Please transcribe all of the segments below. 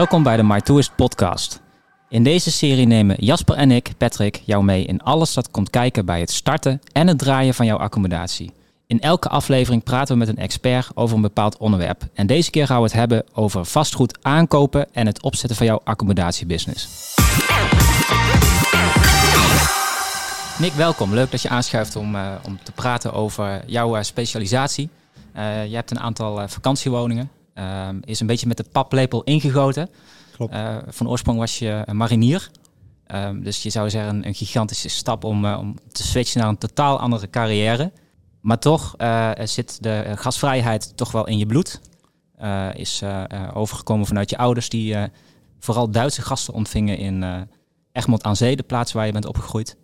Welkom bij de My Tourist podcast. In deze serie nemen Jasper en ik, Patrick, jou mee in alles dat komt kijken bij het starten en het draaien van jouw accommodatie. In elke aflevering praten we met een expert over een bepaald onderwerp. En deze keer gaan we het hebben over vastgoed aankopen en het opzetten van jouw accommodatiebusiness. Nick, welkom. Leuk dat je aanschuift om, uh, om te praten over jouw uh, specialisatie. Uh, je hebt een aantal vakantiewoningen. Ehm, is een beetje met de paplepel ingegoten. Klopt. van oorsprong was je een marinier. Um, dus je zou zeggen een, een gigantische stap om, om te switchen naar een totaal andere carrière. Maar toch zit de gasvrijheid toch wel in je bloed. is overgekomen vanuit je ouders die vooral Duitse gasten ontvingen in Egmond aan Zee, de plaats waar je bent opgegroeid.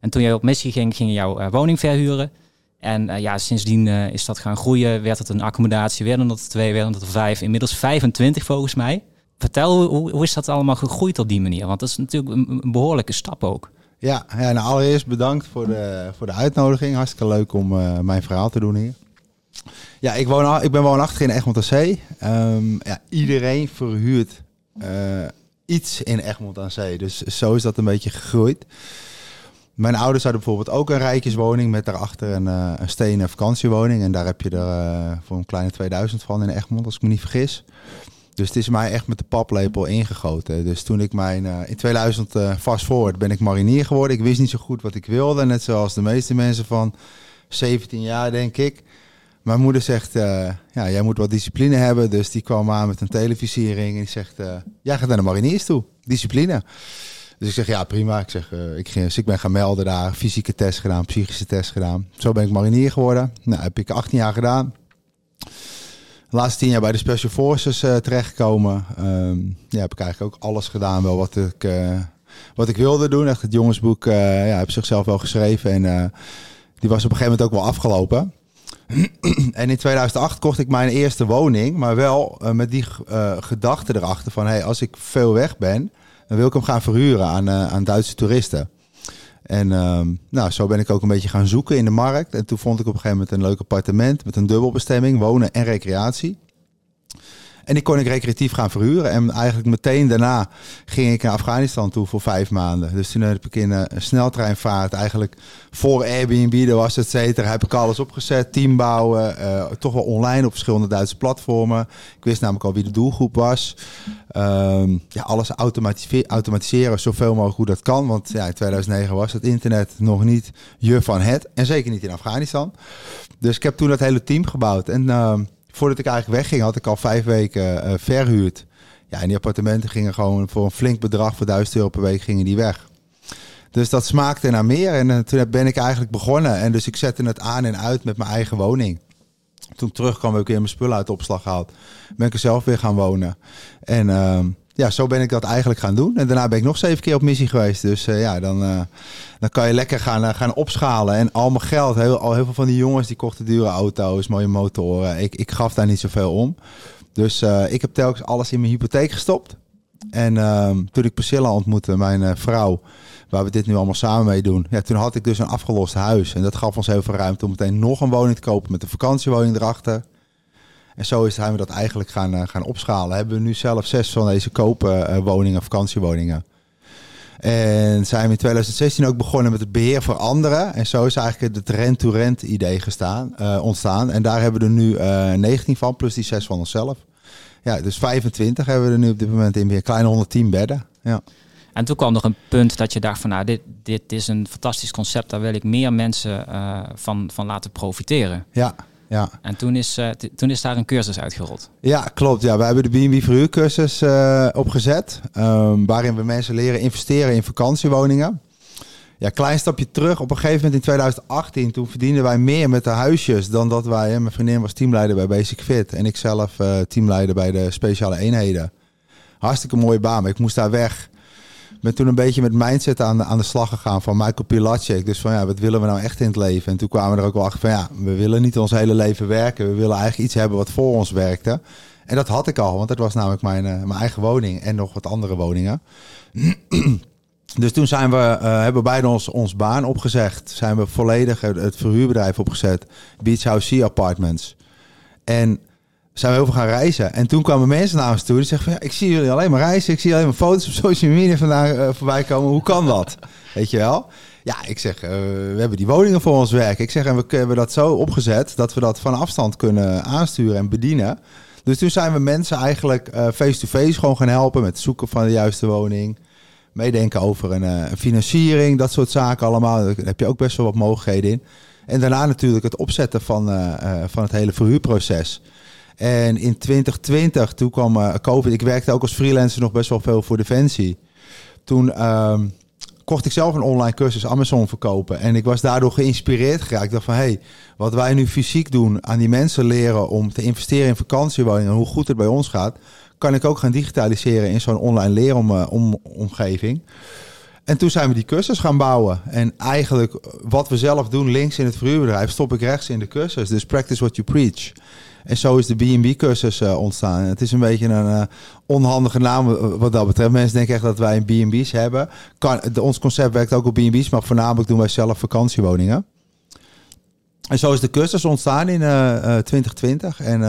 En toen jij op missie ging, ging je jouw woning verhuren. En uh, ja, sindsdien uh, is dat gaan groeien. Werd het een accommodatie, werden het twee, werden het vijf. Inmiddels 25 volgens mij. Vertel, hoe, hoe is dat allemaal gegroeid op die manier? Want dat is natuurlijk een, behoorlijke stap ook. Ja, ja nou allereerst bedankt voor de, voor de uitnodiging. Hartstikke leuk om mijn verhaal te doen hier. Ja, ik, woon, ik ben woonachtig in Egmond aan Zee. Um, ja, iedereen verhuurt iets in Egmond aan Zee. Dus zo is dat een beetje gegroeid. Mijn ouders hadden bijvoorbeeld ook een rijtjeswoning met daarachter een, uh, een stenen vakantiewoning. En daar heb je er uh, voor een kleine 2000 van in Egmond, als ik me niet vergis. Dus het is mij echt met de paplepel ingegoten. Dus toen ik mijn, uh, in 2000 fast forward ben ik marinier geworden. Ik wist niet zo goed wat ik wilde, net zoals de meeste mensen van 17 jaar denk ik. Mijn moeder zegt, ja, jij moet wat discipline hebben. Dus die kwam aan met een televisiering en die zegt, jij gaat naar de mariniers toe. Discipline. Dus ik zeg, ja prima. Ik, zeg, uh, ik, ging, dus ik ben gaan melden daar, fysieke test gedaan, psychische test gedaan. Zo ben ik marinier geworden. Nou, heb ik 18 jaar gedaan. De laatste tien jaar bij de Special Forces uh, terechtgekomen. Um, ja, heb ik eigenlijk ook alles gedaan wel wat ik, uh, wat ik wilde doen. Echt het jongensboek ja, heb zichzelf wel geschreven. En die was op een gegeven moment ook wel afgelopen. en in 2008 kocht ik mijn eerste woning. Maar wel met die gedachte erachter van... Hey, als ik veel weg ben dan wil ik hem gaan verhuren aan, uh, aan Duitse toeristen. En uh, nou, zo ben ik ook een beetje gaan zoeken in de markt. En toen vond ik op een gegeven moment een leuk appartement met een dubbelbestemming, wonen en recreatie. En die kon ik recreatief gaan verhuren. En eigenlijk meteen daarna ging ik naar Afghanistan toe voor vijf maanden. Dus toen heb ik in een sneltreinvaart eigenlijk voor Airbnb, er was et cetera, heb ik alles opgezet. Team bouwen, uh, toch wel online op verschillende Duitse platformen. Ik wist namelijk al wie de doelgroep was. Um, ja, alles automatiseren zoveel mogelijk hoe dat kan. Want ja, in 2009 was het internet nog niet je van het. En zeker niet in Afghanistan. Dus ik heb toen dat hele team gebouwd. En... Uh, voordat ik eigenlijk wegging, had ik al vijf weken uh, verhuurd. Ja, en die appartementen gingen gewoon voor een flink bedrag, voor 1000 euro per week, gingen die weg. Dus dat smaakte naar meer. En uh, toen ben ik eigenlijk begonnen. En dus ik zette het aan en uit met mijn eigen woning. Toen terugkwam, heb ik weer mijn spullen uit de opslag gehaald. Ben ik er zelf weer gaan wonen. En uh, ja, zo ben ik dat eigenlijk gaan doen. En daarna ben ik nog zeven keer op missie geweest. Dus uh, ja, dan, uh, dan kan je lekker gaan, uh, gaan opschalen. En al mijn geld, heel, al heel veel van die jongens die kochten dure auto's, mooie motoren. Ik, ik gaf daar niet zoveel om. Dus ik heb telkens alles in mijn hypotheek gestopt. En ehm, toen ik Priscilla ontmoette, mijn vrouw, waar we dit nu allemaal samen mee doen. Ja, toen had ik dus een afgelost huis. En dat gaf ons heel veel ruimte om meteen nog een woning te kopen met een vakantiewoning erachter. En zo zijn we dat eigenlijk gaan, uh, gaan opschalen. Hebben we nu zelf zes van deze koopwoningen, uh, vakantiewoningen. En zijn we in 2016 ook begonnen met het beheer voor anderen. En zo is eigenlijk het rent-to-rent idee gestaan, uh, ontstaan. En daar hebben we er nu 19 van, plus die zes van onszelf. Ja, dus 25 hebben we er nu op dit moment in weer. Kleine 110 bedden. Ja. En toen kwam nog een punt dat je dacht van nou, dit, dit is een fantastisch concept. Daar wil ik meer mensen van, van laten profiteren. Ja, ja. En toen is, uh, toen is daar een cursus uitgerold. Ja, klopt. Ja, we hebben de B&B verhuurcursus uh, opgezet. Um, waarin we mensen leren investeren in vakantiewoningen. Ja, klein stapje terug. Op een gegeven moment in 2018, toen verdienden wij meer met de huisjes dan dat wij. Hè, mijn vriendin was teamleider bij Basic Fit en ik zelf uh, teamleider bij de speciale eenheden. Hartstikke mooie baan, maar ik moest daar weg ben toen een beetje met mindset aan, aan de slag gegaan van Michael Pilatschek. Dus van ja, wat willen we nou echt in het leven? En toen kwamen we er ook wel achter van ja, we willen niet ons hele leven werken. We willen eigenlijk iets hebben wat voor ons werkte. En dat had ik al, want dat was namelijk mijn, uh, mijn eigen woning en nog wat andere woningen. dus toen zijn we, uh, hebben beide ons, ons baan opgezegd. Zijn we volledig het, verhuurbedrijf opgezet. Beach House Apartments. En zijn we heel veel gaan reizen. En toen kwamen mensen naar ons toe die zeggen van... Ja, ik zie jullie alleen maar reizen. Ik zie alleen maar foto's op social media vandaag uh, voorbij komen. Hoe kan dat? Weet je wel? Ja, ik zeg, uh, we hebben die woningen voor ons werk. Ik zeg, en we hebben dat zo opgezet... dat we dat van afstand kunnen aansturen en bedienen. Dus toen zijn we mensen eigenlijk face-to-face -face gewoon gaan helpen... met het zoeken van de juiste woning meedenken over een, financiering, dat soort zaken allemaal. Daar heb je ook best wel wat mogelijkheden in. En daarna natuurlijk het opzetten van, van het hele verhuurproces. En in 2020, toen kwam uh, COVID. Ik werkte ook als freelancer nog best wel veel voor Defensie. Toen ehm, kocht ik zelf een online cursus Amazon verkopen. En ik was daardoor geïnspireerd geraakt. Ik dacht van, hé, hey, wat wij nu fysiek doen... aan die mensen leren om te investeren in vakantiewoningen... hoe goed het bij ons gaat... kan ik ook gaan digitaliseren in zo'n online leeromgeving. En toen zijn we die cursus gaan bouwen. En eigenlijk wat we zelf doen links in het verhuurbedrijf... stop ik rechts in de cursus. Dus practice what you preach. En zo is de B&B-cursus uh, ontstaan. Het is een beetje een uh, onhandige naam wat dat betreft. Mensen denken echt dat wij een B&B's hebben. Kan, ons concept werkt ook op B&B's, maar voornamelijk doen wij zelf vakantiewoningen. En zo is de cursus ontstaan in uh, 2020. En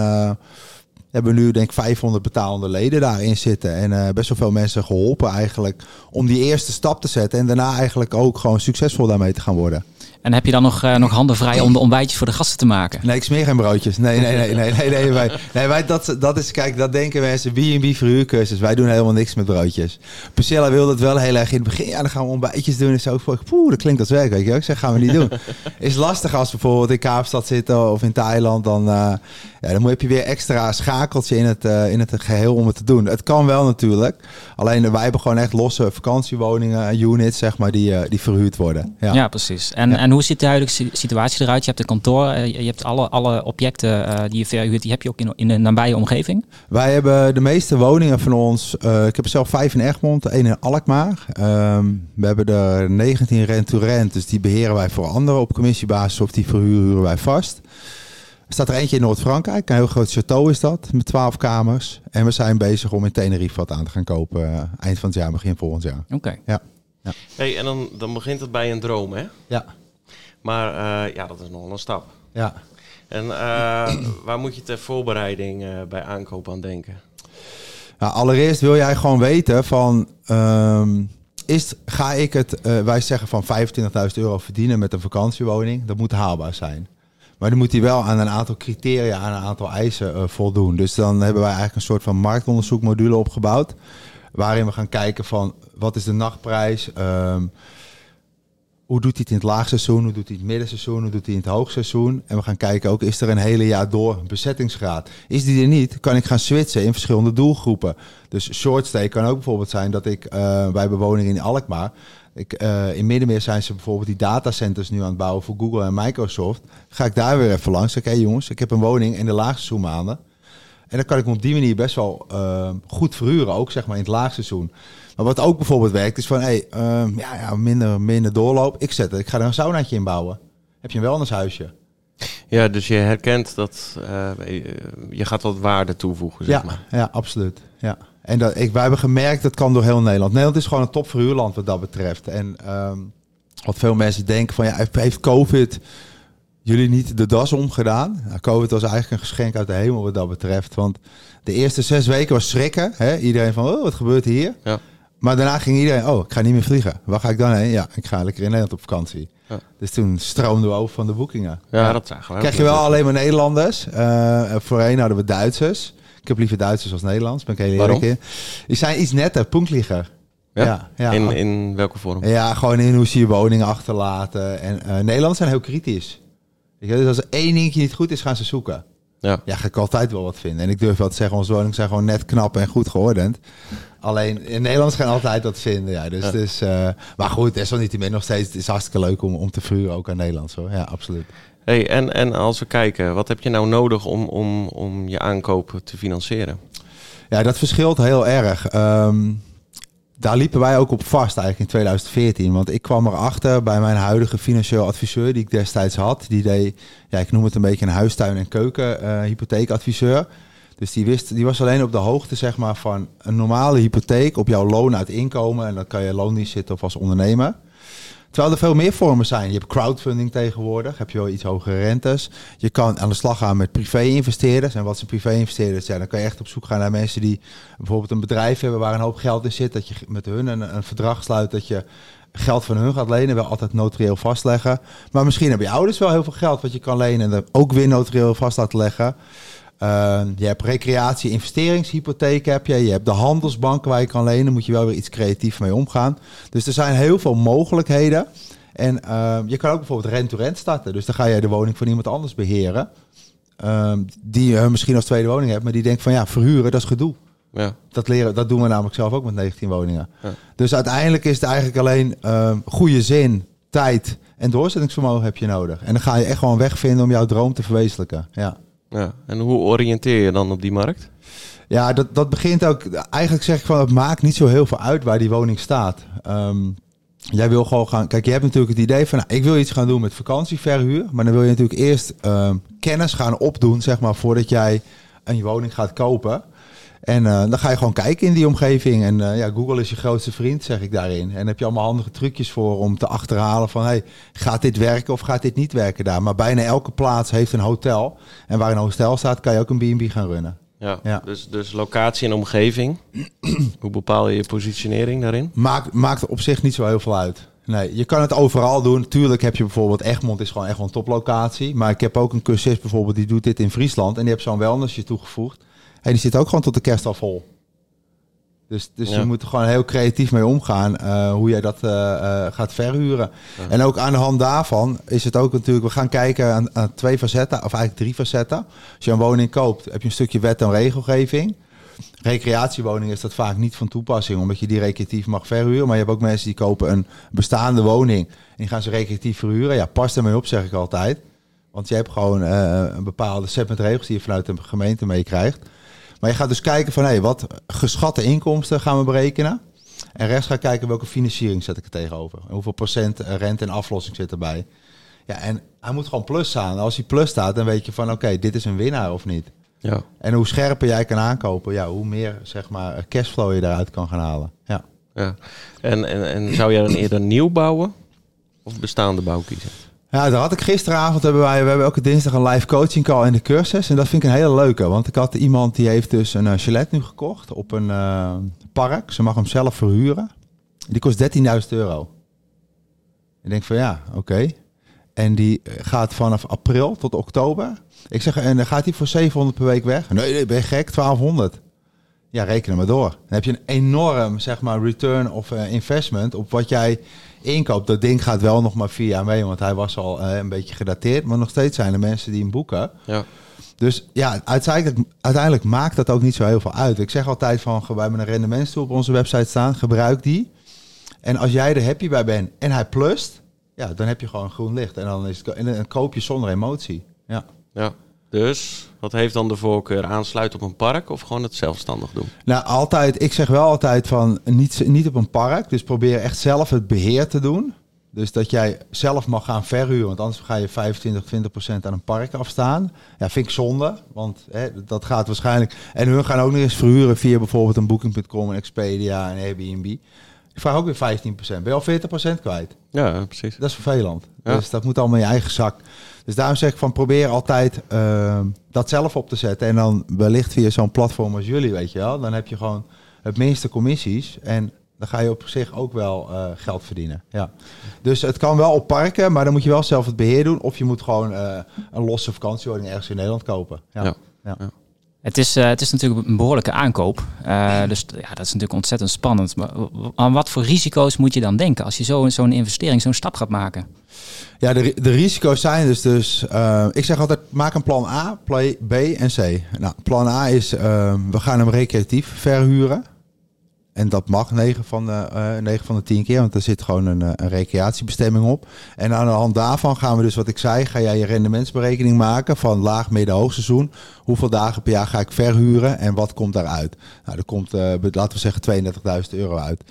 hebben nu denk ik 500 betalende leden daarin zitten. En best wel veel mensen geholpen eigenlijk om die eerste stap te zetten. En daarna eigenlijk ook gewoon succesvol daarmee te gaan worden. En heb je dan nog, uh, nog handen vrij om de ontbijtjes voor de gasten te maken? Nee, ik smeer geen broodjes. Nee, nee, nee, nee, nee, nee, wij, nee wij, dat, dat is, kijk, dat denken mensen, B&B verhuurcursus. Wij doen helemaal niks met broodjes. Priscilla wilde het wel heel erg in het begin. Ja, dan gaan we ontbijtjes doen en zo. Poeh, dat klinkt als werk, weet je Ik zeg, gaan we niet doen. is lastig als we bijvoorbeeld in Kaapstad zitten of in Thailand. Dan, uh, ja, dan heb je weer extra schakeltje in het, uh, in het geheel om het te doen. Het kan wel natuurlijk. Alleen wij hebben gewoon echt losse vakantiewoningen, units, zeg maar, die, uh, die verhuurd worden. Ja, ja precies. En, ja. en hoe ziet de huidige situatie eruit? Je hebt een kantoor, je hebt alle, alle objecten die je verhuurt, die heb je ook in, in de nabije omgeving? Wij hebben de meeste woningen van ons, ik heb er zelf vijf in Egmond, één in Alkmaar. Um, we hebben er 19 rent-to-rent, dus die beheren wij voor anderen op commissiebasis of die verhuren wij vast. Er staat er eentje in Noord-Frankrijk. Een heel groot château is dat, met twaalf kamers. En we zijn bezig om in Tenerife wat aan te gaan kopen. Uh, eind van het jaar, begin volgend jaar. Oké. Okay. Ja. ja. Hey, en dan, dan begint het bij een droom, hè? Ja. Maar uh, ja, dat is nog een stap. Ja. En uh, waar moet je ter voorbereiding bij aankoop aan denken? Nou, allereerst wil jij gewoon weten van... Um, is, ga ik het, wij zeggen van 25.000 euro verdienen met een vakantiewoning. Dat moet haalbaar zijn. Maar dan moet hij wel aan een aantal criteria, aan een aantal eisen uh, voldoen. Dus dan hebben wij eigenlijk een soort van marktonderzoekmodule opgebouwd. Waarin we gaan kijken van wat is de nachtprijs? Um, hoe doet hij het in het laagseizoen? Hoe doet hij het middenseizoen? Hoe doet hij in het hoogseizoen? En we gaan kijken ook, is er een hele jaar door bezettingsgraad? Is die er niet, kan ik gaan switchen in verschillende doelgroepen. Dus short stay kan ook bijvoorbeeld zijn dat ik uh, bij bewoningen in Alkmaar ik, uh, in Middenmeer zijn ze bijvoorbeeld die datacenters nu aan het bouwen voor Google en Microsoft. Ga ik daar weer even langs. Oké okay, jongens, ik heb een woning in de laagseizoenmaanden. En dan kan ik me op die manier best wel uh, goed verhuren, ook zeg maar in het laagseizoen. Maar wat ook bijvoorbeeld werkt, is van hey, uh, ja, ja, minder, minder doorloop. Ik zet het, ik ga er een saunaatje in bouwen. Heb je een wellnesshuisje? Ja, dus je herkent dat uh, je gaat wat waarde toevoegen, zeg ja, maar. Ja, absoluut. Ja. En dat, ik, wij hebben gemerkt, dat kan door heel Nederland. Nederland is gewoon een topverhuurland wat dat betreft. En um, wat veel mensen denken van, ja, heeft COVID jullie niet de das omgedaan? Nou, COVID was eigenlijk een geschenk uit de hemel wat dat betreft. Want de eerste zes weken was schrikken. Hè? Iedereen van, oh, wat gebeurt hier? Ja. Maar daarna ging iedereen, oh, ik ga niet meer vliegen. Waar ga ik dan heen? Ja, ik ga lekker in Nederland op vakantie. Ja. Dus toen stroomden we over van de boekingen. Ja, ja. dat zagen we. Krijg je wel alleen maar Nederlanders. Uh, voorheen hadden we Duitsers. Ik heb liever Duitsers als Nederlands, ben ik heel eerlijk in. Die zijn iets netter, punktligger. Ja? Ja, ja? In, in welke vorm? Ja, gewoon in hoe ze je woningen achterlaten. En uh, Nederlanders zijn heel kritisch. Dus als er één dingetje niet goed is, gaan ze zoeken. Ja. ja, ga ik altijd wel wat vinden. En ik durf wel te zeggen, onze woningen zijn gewoon net knap en goed geordend. Alleen in Nederland gaan altijd wat vinden. Ja. Dus, ja. dus, uh, maar goed, desalniettemin nog steeds. Het is hartstikke leuk om, om te vuren, ook aan Nederlands hoor. Ja, absoluut. Hey, en, en als we kijken, wat heb je nou nodig om, om, om je aankoop te financieren? Ja, dat verschilt heel erg. Um, daar liepen wij ook op vast eigenlijk in 2014. Want ik kwam erachter bij mijn huidige financieel adviseur die ik destijds had. Die deed, ja, ik noem het een beetje een huistuin- en keuken uh. Dus die, wist, die was alleen op de hoogte zeg maar, van een normale hypotheek op jouw loon uit inkomen. En dan kan je loondienst zitten of als ondernemer. Terwijl er veel meer vormen zijn. Je hebt crowdfunding tegenwoordig, heb je wel iets hogere rentes. Je kan aan de slag gaan met privé-investeerders. En wat zijn privé-investeerders? Ja, dan kan je echt op zoek gaan naar mensen die bijvoorbeeld een bedrijf hebben waar een hoop geld in zit. Dat je met hun een, een verdrag sluit dat je geld van hun gaat lenen. Wel altijd notarieel vastleggen. Maar misschien hebben je ouders wel heel veel geld wat je kan lenen en ook weer notarieel vast laten leggen. Uh, je hebt recreatie, investeringshypotheek heb je. Je hebt de handelsbanken waar je kan lenen. Moet je wel weer iets creatief mee omgaan. Dus er zijn heel veel mogelijkheden. En uh, je kan ook bijvoorbeeld rent-to-rent starten. Dus dan ga je de woning van iemand anders beheren. Uh, die je misschien als tweede woning hebt. Maar die denkt van ja, verhuren, dat is gedoe. Ja. Dat, leren, dat doen we namelijk zelf ook met 19 woningen. Ja. Dus uiteindelijk is het eigenlijk alleen goede zin, tijd en doorzettingsvermogen heb je nodig. En dan ga je echt gewoon wegvinden om jouw droom te verwezenlijken. Ja. Ja, en hoe oriënteer je dan op die markt? Ja, dat, dat begint ook. Eigenlijk zeg ik van het maakt niet zo heel veel uit waar die woning staat. Um, jij wil gewoon gaan. Kijk, je hebt natuurlijk het idee van nou, ik wil iets gaan doen met vakantieverhuur. Maar dan wil je natuurlijk eerst um, kennis gaan opdoen, zeg maar, voordat jij een woning gaat kopen. En uh, dan ga je gewoon kijken in die omgeving. En uh, ja, Google is je grootste vriend, zeg ik daarin. En heb je allemaal handige trucjes voor om te achterhalen van... Hey, gaat dit werken of gaat dit niet werken daar? Maar bijna elke plaats heeft een hotel. En waar een hotel staat, kan je ook een B&B gaan runnen. Ja, ja, Dus, dus locatie en omgeving. Hoe bepaal je je positionering daarin? Maakt, maakt op zich niet zo heel veel uit. Nee, je kan het overal doen. Tuurlijk heb je bijvoorbeeld Egmond is gewoon echt een toplocatie. Maar ik heb ook een cursist bijvoorbeeld die doet dit in Friesland. En die heeft zo'n wellnessje toegevoegd. En die zit ook gewoon tot de kerst al vol. Dus, dus je moet er gewoon heel creatief mee omgaan uh, hoe jij dat uh, uh, gaat verhuren. En ook aan de hand daarvan is het ook natuurlijk, we gaan kijken aan, aan, twee facetten, of eigenlijk drie facetten. Als je een woning koopt, heb je een stukje wet en regelgeving. Recreatiewoning is dat vaak niet van toepassing, omdat je die recreatief mag verhuren. Maar je hebt ook mensen die kopen een bestaande woning en die gaan ze recreatief verhuren. Ja, pas ermee op, zeg ik altijd. Want je hebt gewoon een bepaalde set met regels die je vanuit de gemeente meekrijgt. Maar je gaat dus kijken van, hé, hey, wat geschatte inkomsten gaan we berekenen. En rechts ga kijken welke financiering zet ik er tegenover. En hoeveel procent rente en aflossing zit erbij. Ja, en hij moet gewoon plus staan. Als hij plus staat, dan weet je van, oké, dit is een winnaar of niet. Ja. En hoe scherper jij kan aankopen, ja, hoe meer zeg maar cashflow je daaruit kan gaan halen. Ja. ja. En, en, en zou jij dan eerder nieuw bouwen of bestaande bouw kiezen? Ja, daar had ik gisteravond hebben wij, we hebben elke dinsdag een live coaching call in de cursus. En dat vind ik een hele leuke. Want ik had iemand die heeft dus een uh, chalet nu gekocht op een uh, park. Ze mag hem zelf verhuren. Die kost 13.000 euro. Ik denk van ja, oké. En die gaat vanaf april tot oktober. Ik zeg, en dan gaat hij voor 700 per week weg? Nee, nee ben je gek, 1200. Ja, reken er maar door. Dan heb je een enorm, zeg maar, return of investment op wat jij inkoop. Dat ding gaat wel nog maar vier jaar mee, want hij was al uh, een beetje gedateerd. Maar nog steeds zijn er mensen die hem boeken. Ja. Dus ja, uiteindelijk, uiteindelijk maakt dat ook niet zo heel veel uit. Ik zeg altijd van, we hebben een rendementstoel op onze website staan. Gebruik die. En als jij er happy bij bent en hij plust, ja, dan heb je gewoon groen licht. En dan, is het, en dan koop je zonder emotie. Ja. ja. Dus wat heeft dan de voorkeur? Aansluiten op een park of gewoon het zelfstandig doen? Nou, altijd. Ik zeg wel altijd van niet, niet op een park. Dus probeer echt zelf het beheer te doen. Dus dat jij zelf mag gaan verhuren, want anders ga je 25, 20 procent aan een park afstaan. Ja, vind ik zonde, want hè, dat gaat waarschijnlijk... En hun gaan ook nog eens verhuren via bijvoorbeeld een Booking.com, een Expedia en Airbnb. Ik vraag ook weer 15 procent. Ben je al 40 procent kwijt? Ja, precies. Dat is vervelend. Ja. Dus dat moet allemaal in je eigen zak. Dus daarom zeg ik van probeer altijd uh, dat zelf op te zetten. En dan wellicht via zo'n platform als jullie, weet je wel. Dan heb je gewoon het minste commissies. En dan ga je op zich ook wel uh, geld verdienen. Ja. Dus het kan wel op parken, maar dan moet je wel zelf het beheer doen. Of je moet gewoon uh, een losse vakantiewoning ergens in Nederland kopen. ja. ja. ja. Het is, uh, het is natuurlijk een behoorlijke aankoop. Uh, dus ja, dat is natuurlijk ontzettend spannend. Maar aan wat voor risico's moet je dan denken als je zo'n zo'n investering, zo'n stap gaat maken? Ja, de, de risico's zijn dus, dus uh, ik zeg altijd, maak een plan A, plan B en C. Nou, plan A is, we gaan hem recreatief verhuren. En dat mag 9 van de, uh, 9 van de 10 keer, want er zit gewoon een, een, recreatiebestemming op. En aan de hand daarvan gaan we dus, wat ik zei, ga jij je rendementsberekening maken van laag, midden, hoogseizoen. Hoeveel dagen per jaar ga ik verhuren en wat komt daaruit? Nou, er komt, uh, laten we zeggen, 32.000 euro uit.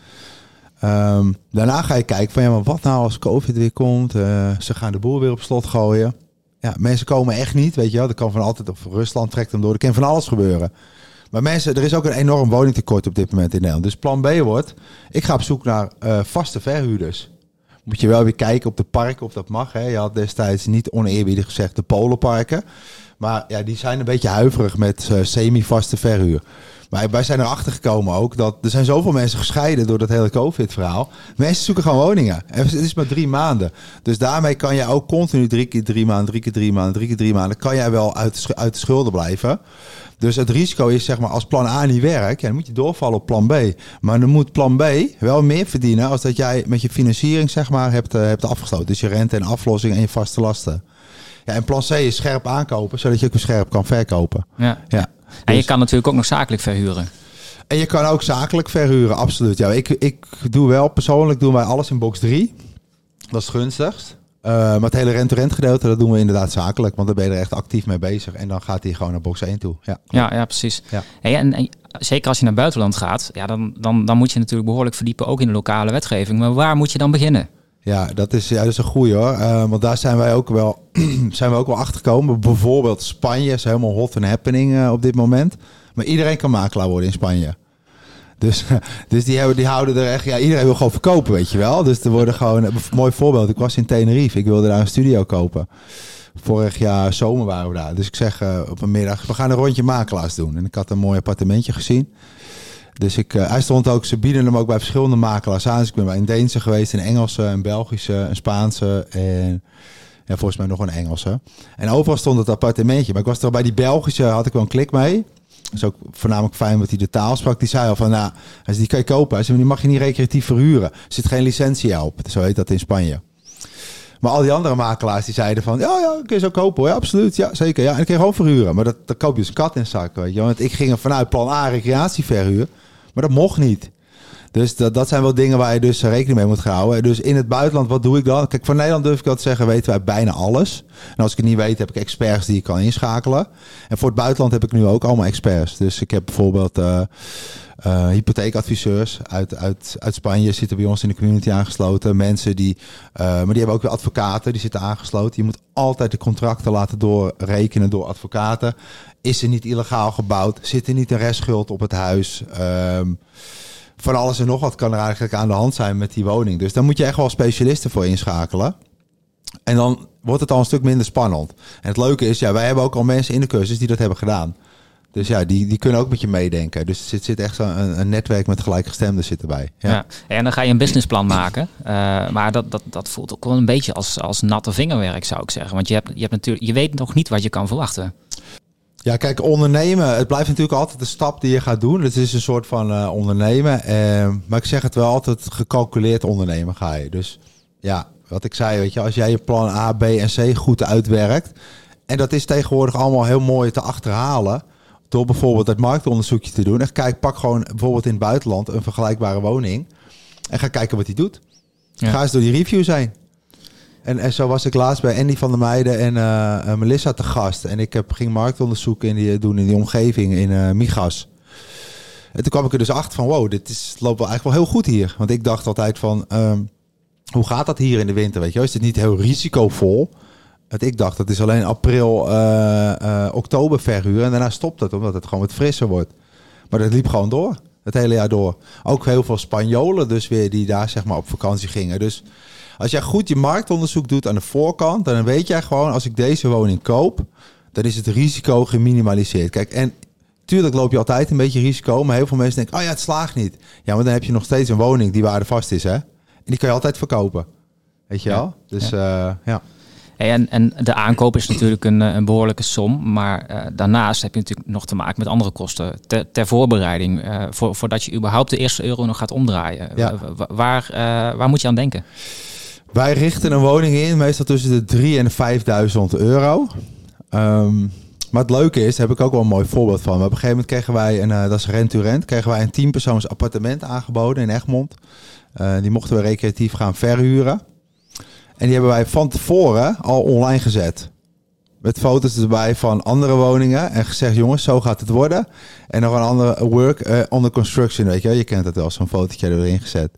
Um, daarna ga je kijken van, ja, maar wat nou als COVID weer komt? Ze gaan de boel weer op slot gooien. Ja, mensen komen echt niet, weet je wel. Dat kan van altijd, of Rusland trekt hem door. Er kan van alles gebeuren. Maar mensen, er is ook een enorm woningtekort op dit moment in Nederland. Dus plan B wordt, ik ga op zoek naar uh, vaste verhuurders. moet je wel weer kijken op de parken of dat mag. Hè. Je had destijds niet oneerbiedig gezegd de polenparken. Maar ja, die zijn een beetje huiverig met uh, semi-vaste verhuur. Maar wij zijn erachter gekomen ook dat er zijn zoveel mensen gescheiden door dat hele COVID-verhaal. Mensen zoeken gewoon woningen. En het is maar drie maanden. Dus daarmee kan je ook continu drie keer drie maanden, drie keer drie maanden, drie keer drie maanden, kan jij wel uit de, uit de schulden blijven. Dus het risico is zeg maar als plan A niet werkt, ja, dan moet je doorvallen op plan B. Maar dan moet plan B wel meer verdienen als dat jij met je financiering zeg maar hebt, uh, hebt afgesloten. Dus je rente en aflossing en je vaste lasten. Ja, en plan C is scherp aankopen, zodat je ook weer scherp kan verkopen. Ja. ja. En je dus- kan natuurlijk ook nog zakelijk verhuren. En je kan ook zakelijk verhuren, absoluut. Ja, ik, ik doe wel, persoonlijk doen wij alles in box 3. Dat is het gunstigst. Uh, maar het hele rent-to-rent gedeelte, dat doen we inderdaad zakelijk. Want dan ben je er echt actief mee bezig. En dan gaat hij gewoon naar box 1 toe. Ja, ja, ja precies. Ja. Hey, en, en, zeker als je naar buitenland gaat, ja, dan, dan, dan moet je natuurlijk behoorlijk verdiepen, ook in de lokale wetgeving. Maar waar moet je dan beginnen? Ja, dat is, ja, dat is een goeie hoor. Uh, want daar zijn wij ook wel, zijn we ook wel achter gekomen. Bijvoorbeeld Spanje is helemaal hot and happening uh, op dit moment. Maar iedereen kan makelaar worden in Spanje. Dus, dus die, hebben, die houden er echt... Ja, iedereen wil gewoon verkopen, weet je wel. Dus er worden gewoon... Een mooi voorbeeld. Ik was in Tenerife. Ik wilde daar een studio kopen. Vorig jaar zomer waren we daar. Dus ik zeg op een middag... We gaan een rondje makelaars doen. En ik had een mooi appartementje gezien. Dus ik, uh, hij stond ook, ze bieden hem ook bij verschillende makelaars aan. Dus ik ben bij een Deense geweest, een Engelse, een Belgische, een Spaanse en volgens mij nog een Engelse. En overal stond het appartementje. Maar ik was er bij die Belgische, had ik wel een klik mee. Dat is ook voornamelijk fijn dat hij de taal sprak. Die zei al van, nou, als die kan je kopen. Hij zei, die mag je niet recreatief verhuren. Er zit geen licentie op. Zo heet dat in Spanje. Maar al die andere makelaars die zeiden van, ja, ja, kun je zo kopen hoor. Absoluut, ja, zeker. Ja, en ik kun je gewoon verhuren. Maar dat, dan koop je dus kat in zak, weet je. Want ik ging er vanuit plan A recreatieverhuur. Maar dat mocht niet. Dus dat, dat zijn wel dingen waar je dus rekening mee moet houden. Dus in het buitenland, wat doe ik dan? Kijk, voor Nederland durf ik wel te zeggen, weten wij bijna alles. En als ik het niet weet, heb ik experts die ik kan inschakelen. En voor het buitenland heb ik nu ook allemaal experts. Dus ik heb bijvoorbeeld uh, uh, hypotheekadviseurs uit, uit, uit Spanje zitten bij ons in de community aangesloten. Mensen die, uh, maar die hebben ook weer advocaten, die zitten aangesloten. Je moet altijd de contracten laten doorrekenen door advocaten. Is er niet illegaal gebouwd? Zit er niet een restschuld op het huis? Um, van alles en nog wat kan er eigenlijk aan de hand zijn met die woning. Dus daar moet je echt wel specialisten voor inschakelen. En dan wordt het al een stuk minder spannend. En het leuke is, ja, wij hebben ook al mensen in de cursus die dat hebben gedaan. Dus ja, die, die kunnen ook met je meedenken. Dus er zit, zit echt een, een netwerk met gelijkgestemden zit erbij. Ja. ja. en dan ga je een businessplan maken. Uh, maar dat, dat, dat voelt ook wel een beetje als, als natte vingerwerk, zou ik zeggen. Want je, hebt, je, hebt natuurlijk, je weet nog niet wat je kan verwachten. Ja, kijk, ondernemen, het blijft natuurlijk altijd de stap die je gaat doen. Het is een soort van uh, ondernemen. Uh, maar ik zeg het wel altijd, gecalculeerd ondernemen ga je. Dus ja, wat ik zei, weet je, als jij je plan A, B en C goed uitwerkt. En dat is tegenwoordig allemaal heel mooi te achterhalen. Door bijvoorbeeld het marktonderzoekje te doen. En kijk, pak gewoon bijvoorbeeld in het buitenland een vergelijkbare woning. En ga kijken wat hij doet. Ga eens door die review zijn. En, en zo was ik laatst bij Andy van der Meijden en uh, Melissa te gast. En ik heb, ging marktonderzoek in die, doen in die omgeving in uh, Migas. En toen kwam ik er dus achter van, wow, dit is, loopt wel eigenlijk wel heel goed hier. Want ik dacht altijd van, um, hoe gaat dat hier in de winter? Weet je, is het niet heel risicovol? Want ik dacht, dat is alleen april, uh, uh, oktober verhuur. En daarna stopt het, omdat het gewoon wat frisser wordt. Maar dat liep gewoon door, het hele jaar door. Ook heel veel Spanjolen dus weer, die daar zeg maar op vakantie gingen. Dus als jij goed je marktonderzoek doet aan de voorkant, dan weet jij gewoon, als ik deze woning koop, dan is het risico geminimaliseerd. Kijk, en tuurlijk loop je altijd een beetje risico, maar heel veel mensen denken, oh ja, het slaagt niet. Ja, maar dan heb je nog steeds een woning die waardevast is, hè? En die kan je altijd verkopen. Weet je wel? Dus ja. Uh, ja. En, en de aankoop is natuurlijk een, een behoorlijke som. Maar uh, daarnaast heb je natuurlijk nog te maken met andere kosten. Ter, ter voorbereiding, uh, voor, voordat je überhaupt de eerste euro nog gaat omdraaien. Ja. Waar, waar moet je aan denken? Wij richten een woning in, meestal tussen de 3 en de 5.000 euro. Um, maar het leuke is, daar heb ik ook wel een mooi voorbeeld van. Op een gegeven moment kregen wij, een, dat is rent-to-rent, kregen wij een 10 persoons appartement aangeboden in Egmond. Die mochten we recreatief gaan verhuren. En die hebben wij van tevoren al online gezet. Met foto's erbij van andere woningen. En gezegd, jongens, zo gaat het worden. En nog een andere work uh, under construction, weet je Je kent het wel, zo'n fotootje erin gezet.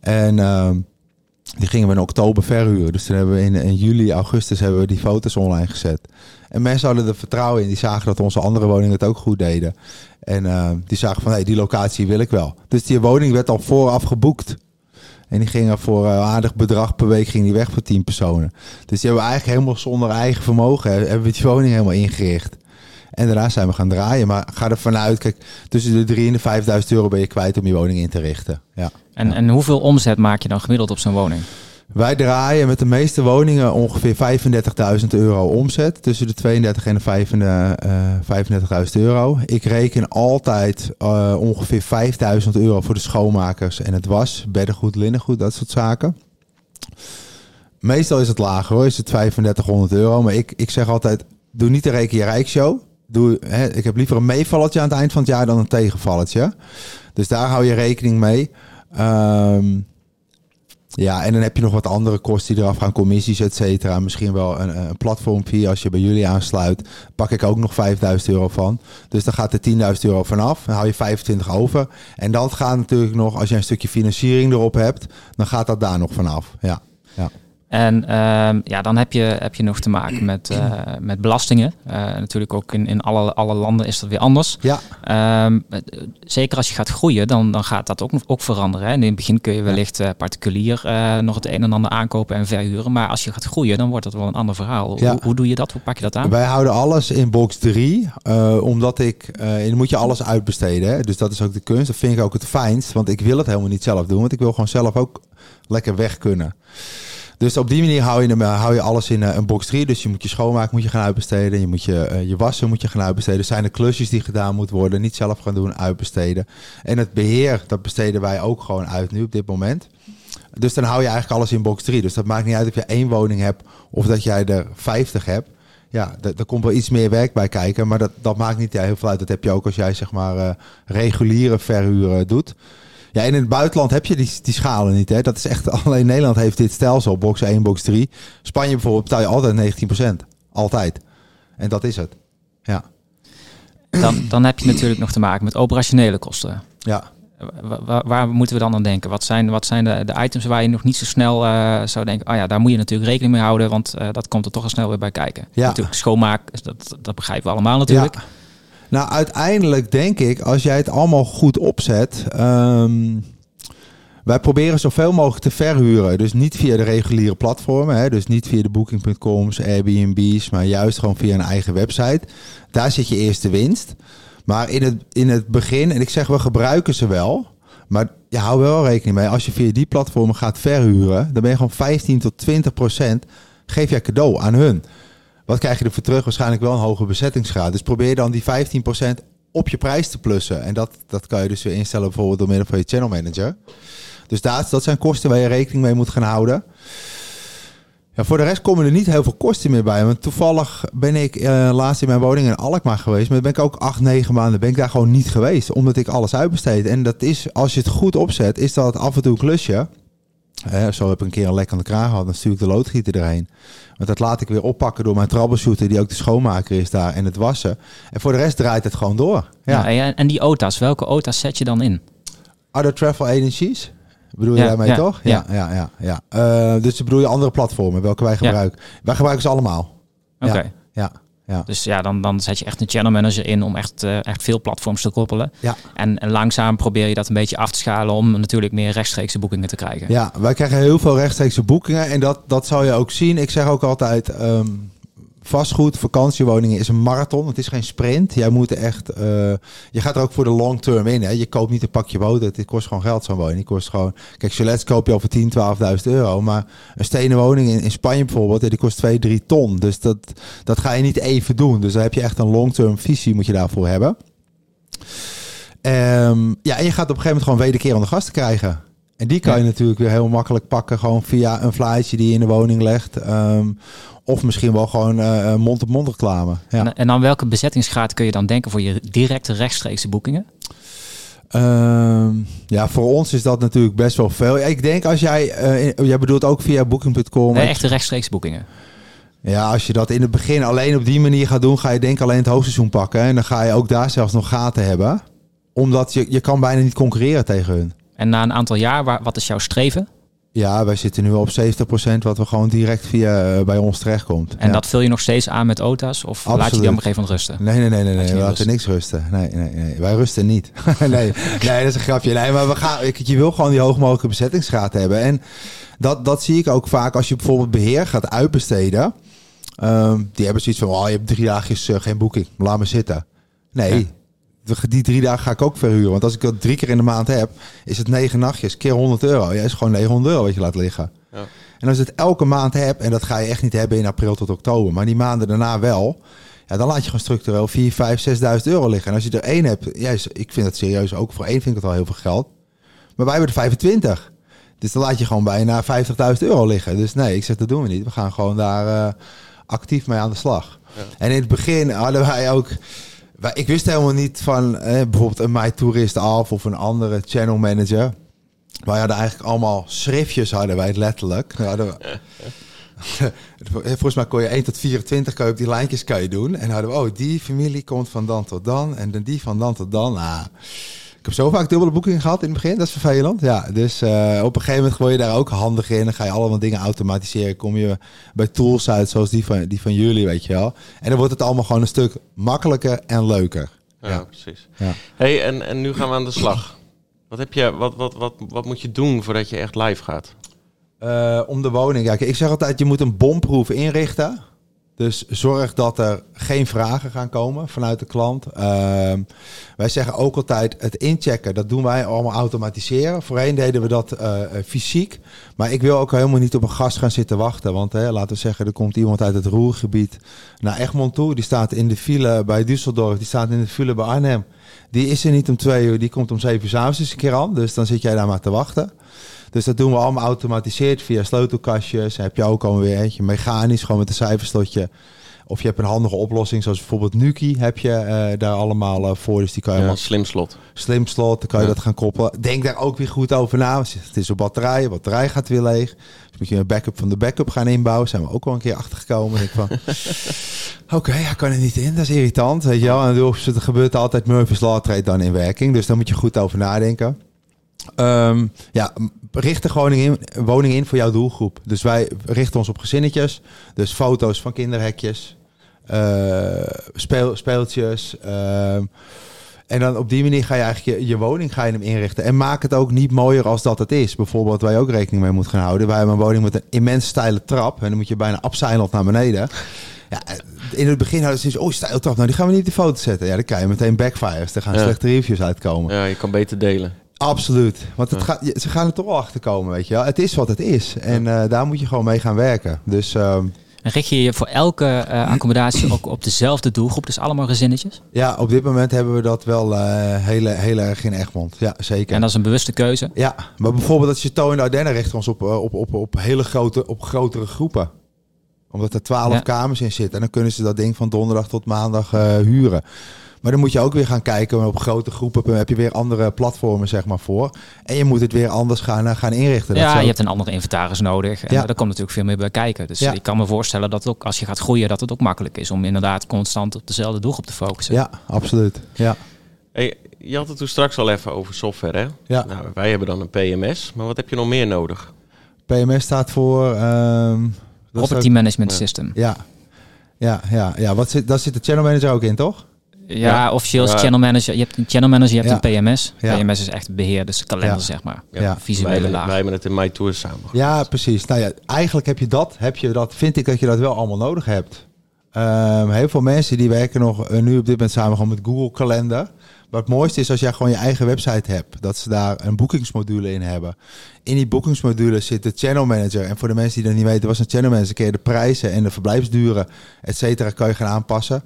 En... Uh, die gingen we in oktober verhuren. Dus toen hebben we in, juli, augustus hebben we die foto's online gezet. En mensen hadden er vertrouwen in. Die zagen dat onze andere woningen het ook goed deden. En uh, die zagen van, hey, die locatie wil ik wel. Dus die woning werd al vooraf geboekt. En die gingen voor een aardig bedrag per week ging die weg voor 10 personen. Dus die hebben eigenlijk helemaal zonder eigen vermogen hebben we die woning helemaal ingericht. En daarna zijn we gaan draaien. Maar ga er vanuit, kijk, tussen de 3.000 en de 5000 euro ben je kwijt om je woning in te richten. Ja. En, en hoeveel omzet maak je dan gemiddeld op zo'n woning? Wij draaien met de meeste woningen ongeveer 35.000 euro omzet. Tussen de 32 en de 35.000 euro. Ik reken altijd uh, ongeveer 5.000 euro voor de schoonmakers en het was. Beddengoed, linnengoed, dat soort zaken. Meestal is het lager hoor, is het 3500 euro. Maar ik, ik zeg altijd, doe niet de reken je rijk show. Doe, hè, ik heb liever een meevalletje aan het eind van het jaar dan een tegenvalletje. Dus daar hou je rekening mee. Um, ja, en dan heb je nog wat andere kosten die eraf gaan, commissies, et cetera. Misschien wel een, een platformfee. Als je bij jullie aansluit, pak ik ook nog 5000 euro van. Dus dan gaat er 10.000 euro vanaf. Dan hou je 25 over. En dan gaat natuurlijk nog, als je een stukje financiering erop hebt, dan gaat dat daar nog vanaf. Ja. ja. En uh, ja, dan heb je, heb je nog te maken met, uh, met belastingen. Uh, natuurlijk ook in, in alle, alle landen is dat weer anders. Ja. Um, zeker als je gaat groeien, dan, dan gaat dat ook, ook veranderen. Hè. In het begin kun je wellicht particulier nog het een en ander aankopen en verhuren. Maar als je gaat groeien, dan wordt dat wel een ander verhaal. Ja. Hoe, hoe, doe je dat? Hoe pak je dat aan? Wij houden alles in box 3. omdat ik, dan moet je alles uitbesteden. Hè. Dus dat is ook de kunst. Dat vind ik ook het fijnst. Want ik wil het helemaal niet zelf doen. Want ik wil gewoon zelf ook lekker weg kunnen. Dus op die manier hou je, hem, hou je alles in een box 3. Dus je moet je schoonmaken moet je gaan uitbesteden. Je moet je, uh, je wassen moet je gaan uitbesteden. Zijn er klusjes die gedaan moeten worden. Niet zelf gaan doen, uitbesteden. En het beheer, dat besteden wij ook gewoon uit nu op dit moment. Dus dan hou je eigenlijk alles in box 3. Dus dat maakt niet uit of je één woning hebt of dat jij er 50 hebt. Ja, er komt wel iets meer werk bij kijken. Maar dat, dat maakt niet heel veel uit. Dat heb je ook als jij zeg maar reguliere verhuren doet. Ja, en in het buitenland heb je die, die schalen niet. Hè? Dat is echt, alleen Nederland heeft dit stelsel, box 1, box 3. Spanje bijvoorbeeld betaal je altijd 19%. Altijd. En dat is het. Ja. Dan, dan heb je natuurlijk nog te maken met operationele kosten. Ja. Waar, waar, moeten we dan aan denken? Wat zijn, wat zijn de, de items waar je nog niet zo snel uh, zou denken... oh ja, daar moet je natuurlijk rekening mee houden... want uh, dat komt er toch al snel weer bij kijken. Ja. Natuurlijk schoonmaak, dat, dat begrijpen we allemaal natuurlijk. Ja. Nou, uiteindelijk denk ik, als jij het allemaal goed opzet. Um, wij proberen zoveel mogelijk te verhuren. Dus niet via de reguliere platformen. Hè, dus niet via de booking.coms, Airbnb's. Maar juist gewoon via een eigen website. Daar zit je eerste winst. Maar in het, in het begin, en ik zeg we gebruiken ze wel. Maar je hou wel rekening mee. Als je via die platformen gaat verhuren. Dan ben je gewoon 15 tot 20 procent. Geef jij cadeau aan hun. Wat krijg je ervoor terug? Waarschijnlijk wel een hoge bezettingsgraad. Dus probeer dan die 15% op je prijs te plussen. En dat, dat kan je dus weer instellen bijvoorbeeld door middel van je channel manager. Dus dat, dat zijn kosten waar je rekening mee moet gaan houden. Ja, voor de rest komen er niet heel veel kosten meer bij. Want toevallig ben ik uh, laatst in mijn woning in Alkmaar geweest. Maar ben ik ook acht, negen maanden ben ik daar gewoon niet geweest. Omdat ik alles uitbesteed. En dat is, als je het goed opzet, is dat af en toe een klusje. Hè, zo heb ik een keer een lek aan de kraag gehad. Dan stuur ik de loodgieter erheen. Want dat laat ik weer oppakken door mijn troubleshooter, die ook de schoonmaker is daar, en het wassen. En voor de rest draait het gewoon door. Ja. ja en die OTA's, welke OTA's zet je dan in? Other travel agencies. Bedoel je Ja, daarmee ja, toch? ja. ja, ja. ja. Uh, dus bedoel je andere platformen, welke wij gebruiken. Wij gebruiken ze allemaal. Oké. Ja, ja. Dus ja, dan, dan zet je echt een channel manager in om echt, uh, echt veel platforms te koppelen. Ja. En, en langzaam probeer je dat een beetje af te schalen om natuurlijk meer rechtstreekse boekingen te krijgen. Ja, wij krijgen heel veel rechtstreekse boekingen en dat, dat zal je ook zien. Ik zeg ook altijd, ehm, vastgoed, vakantiewoningen is een marathon. Het is geen sprint. Jij moet echt, eh, je gaat er ook voor de long term in. Hè. Je koopt niet een pakje boter. Het kost gewoon geld zo'n woning. Die kost gewoon, kijk, Chalet koop je al voor 10, 12.000 euro. Maar een stenen woning in, in Spanje bijvoorbeeld, die kost 2, 3 ton. Dus dat, dat ga je niet even doen. Dus daar heb je echt een long term visie moet je daarvoor hebben. Um, ja, en je gaat op een gegeven moment gewoon wederkerende gasten krijgen. En die kan je Ja. natuurlijk weer heel makkelijk pakken, gewoon via een flyertje die je in de woning legt. Ehm, of misschien wel gewoon eh, mond-op-mond reclame. Ja. En, en dan welke bezettingsgraad kun je dan denken voor je directe rechtstreekse boekingen? Ehm, ja, voor ons is dat natuurlijk best wel veel. Ik denk als jij, eh, in- jij bedoelt ook via booking.com. Nee, echte rechtstreekse boekingen. Ja, als je dat in het begin alleen op die manier gaat doen, ga je denk alleen het hoogseizoen pakken. En dan ga je ook daar zelfs nog gaten hebben. Omdat je, je kan bijna niet concurreren tegen hun. En na een aantal jaar, wat is jouw streven? Ja, wij zitten nu op 70% wat we gewoon direct via eh, bij ons terechtkomt. En ja. dat vul je nog steeds aan met OTA's? Of laat je die op een gegeven moment rusten? Nee, nee, nee, nee, nee. we laten niks rusten. Nee, nee, nee. Wij rusten niet. nee, nee, dat is een grapje. Nee, maar we gaan, ik, je wil gewoon die hoog mogelijke bezettingsgraad hebben. En dat, dat zie ik ook vaak als je bijvoorbeeld beheer gaat uitbesteden. Ehm, die hebben zoiets van, oh, je hebt drie dagjes eh, geen boeking. Laat me zitten. Nee, Ja. Die drie dagen ga ik ook verhuren. Want als ik dat drie keer in de maand heb, is het negen nachtjes. Keer 100 euro. Ja, is gewoon 900 euro wat je laat liggen. Ja. En als je het elke maand hebt, en dat ga je echt niet hebben in april tot oktober, maar die maanden daarna wel, ja, dan laat je gewoon structureel 4, 5, 6.000 euro liggen. En als je er één hebt, ja, ik vind het serieus ook, voor één vind ik het al heel veel geld. Maar wij hebben er 25. Dus dan laat je gewoon bijna 50.000 euro liggen. Dus nee, ik zeg dat doen we niet. We gaan gewoon daar eh, actief mee aan de slag. Ja. En in het begin hadden wij ook... Ik wist helemaal niet van bijvoorbeeld een My Tourist af of een andere channel manager. Wij hadden eigenlijk allemaal schriftjes, hadden wij letterlijk. Hadden we, Volgens mij kon je 1 tot 24 kan op die lijntjes kan je doen. En hadden we, oh, die familie komt van dan tot dan. En dan die van dan tot dan. Ik heb zo vaak dubbele boekingen gehad in het begin. Dat is vervelend. Ja, dus eh, op een gegeven moment word je daar ook handig in. Dan ga je allemaal dingen automatiseren. Kom je bij tools uit zoals die van, die van jullie, weet je wel. En dan wordt het allemaal gewoon een stuk makkelijker en leuker. Ja, Ja. precies. Ja. Hey, en, en nu gaan we aan de slag. Wat, heb je, wat, wat, wat, wat moet je doen voordat je echt live gaat? Eh, om de woning. Ja, kijk, ik zeg altijd, je moet een bomproef inrichten. Dus zorg dat er geen vragen gaan komen vanuit de klant. Ehm, wij zeggen ook altijd, het inchecken, dat doen wij allemaal automatiseren. Voorheen deden we dat eh, eh, fysiek. Maar ik wil ook helemaal niet op een gast gaan zitten wachten. Want hè, laten we zeggen, er komt iemand uit het Roergebied naar Egmond toe. Die staat in de file bij Düsseldorf. Die staat in de file bij Arnhem. Die is er niet om twee uur, die komt om zeven uur s'avonds eens een keer aan. Dus dan zit jij daar maar te wachten. Dus dat doen we allemaal automatiseerd via sleutelkastjes. Heb je ook alweer eentje mechanisch, gewoon met een cijferslotje. Of je hebt een handige oplossing, zoals bijvoorbeeld Nuki heb je eh, daar allemaal eh, voor. Dus die kan je Ja, slim slot. slim slot, dan kan je Ja. dat gaan koppelen. Denk daar ook weer goed over na. want Het is een batterij, de batterij gaat weer leeg. Dus moet je een backup van de backup gaan inbouwen. Zijn we ook wel een keer achtergekomen. Ik van, oké, hij kan er niet in. Dat is irritant, weet je wel. En dus er gebeurt altijd Murphy's Law treedt dan in werking. Dus daar moet je goed over nadenken. Ehm, ja, richt de woning in, woning in voor jouw doelgroep. Dus wij richten ons op gezinnetjes. Dus foto's van kinderhekjes, speel, speeltjes. ehm, en dan op die manier ga je eigenlijk je, je woning ga je hem inrichten. En maak het ook niet mooier als dat het is. Bijvoorbeeld waar je ook rekening mee moet gaan houden. Wij hebben een woning met een immens steile trap. En dan moet je bijna abseilend naar beneden. Ja, in het begin hadden ze zoiets, oh, steile trap. Nou, die gaan we niet op de foto zetten. Ja, dan krijg je meteen backfires. Er gaan Ja. slechte reviews uitkomen. Ja, je kan beter delen. Absoluut. Want het Ja. gaat, ze gaan er toch wel achter komen, weet je wel. Het is wat het is. En eh, daar moet je gewoon mee gaan werken. Dus ehm, En richt je je voor elke eh, accommodatie ook op dezelfde doelgroep? Dus allemaal gezinnetjes? ja, op dit moment hebben we dat wel eh, heel, heel erg in Egmond. Ja, zeker. En dat is een bewuste keuze? Ja, maar bijvoorbeeld dat je Toon in de Ardennen richten we ons op, eh, op, op, op hele grote, op grotere groepen. Omdat er twaalf Ja. kamers in zitten. En dan kunnen ze dat ding van donderdag tot maandag eh, huren. Maar dan moet je ook weer gaan kijken. Op grote groepen heb je weer andere platformen zeg maar voor. En je moet het weer anders gaan, eh, gaan inrichten. Dat Ja, je hebt een andere inventaris nodig. En Ja. daar komt natuurlijk veel meer bij kijken. Dus Ja. ik kan me voorstellen dat ook als je gaat groeien, dat het ook makkelijk is om inderdaad constant op dezelfde doelgroep te focussen. ja, absoluut. Ja. Hey, je had het toen straks al even over software, hè? Ja. Nou, wij hebben dan een PMS, maar wat heb je nog meer nodig? PMS staat voor... ehm, is Property ook- Management Ja. System. Ja, ja, ja, ja. Wat zit, daar zit de channel manager ook in, toch? Ja, Ja. officieel is Ja. channel manager. Je hebt een channel manager, je hebt Ja. een PMS. Ja. PMS is echt het beheer, dus de kalender, Ja. zeg maar. Ja. wij, Visuele hebben- laag. wij hebben het in My Tour samen. Ja, precies. Nou ja, eigenlijk heb je dat, heb je dat, vind ik dat je dat wel allemaal nodig hebt. Ehm, heel veel mensen die werken nog eh, nu op dit moment samen gewoon met Google Kalender. Maar het mooiste is als jij gewoon je eigen website hebt, dat ze daar een boekingsmodule in hebben. In die boekingsmodule zit de channel manager. En voor de mensen die dat niet weten, was een channel manager. Kun je de prijzen en de verblijfsduren, et cetera, kan je gaan aanpassen.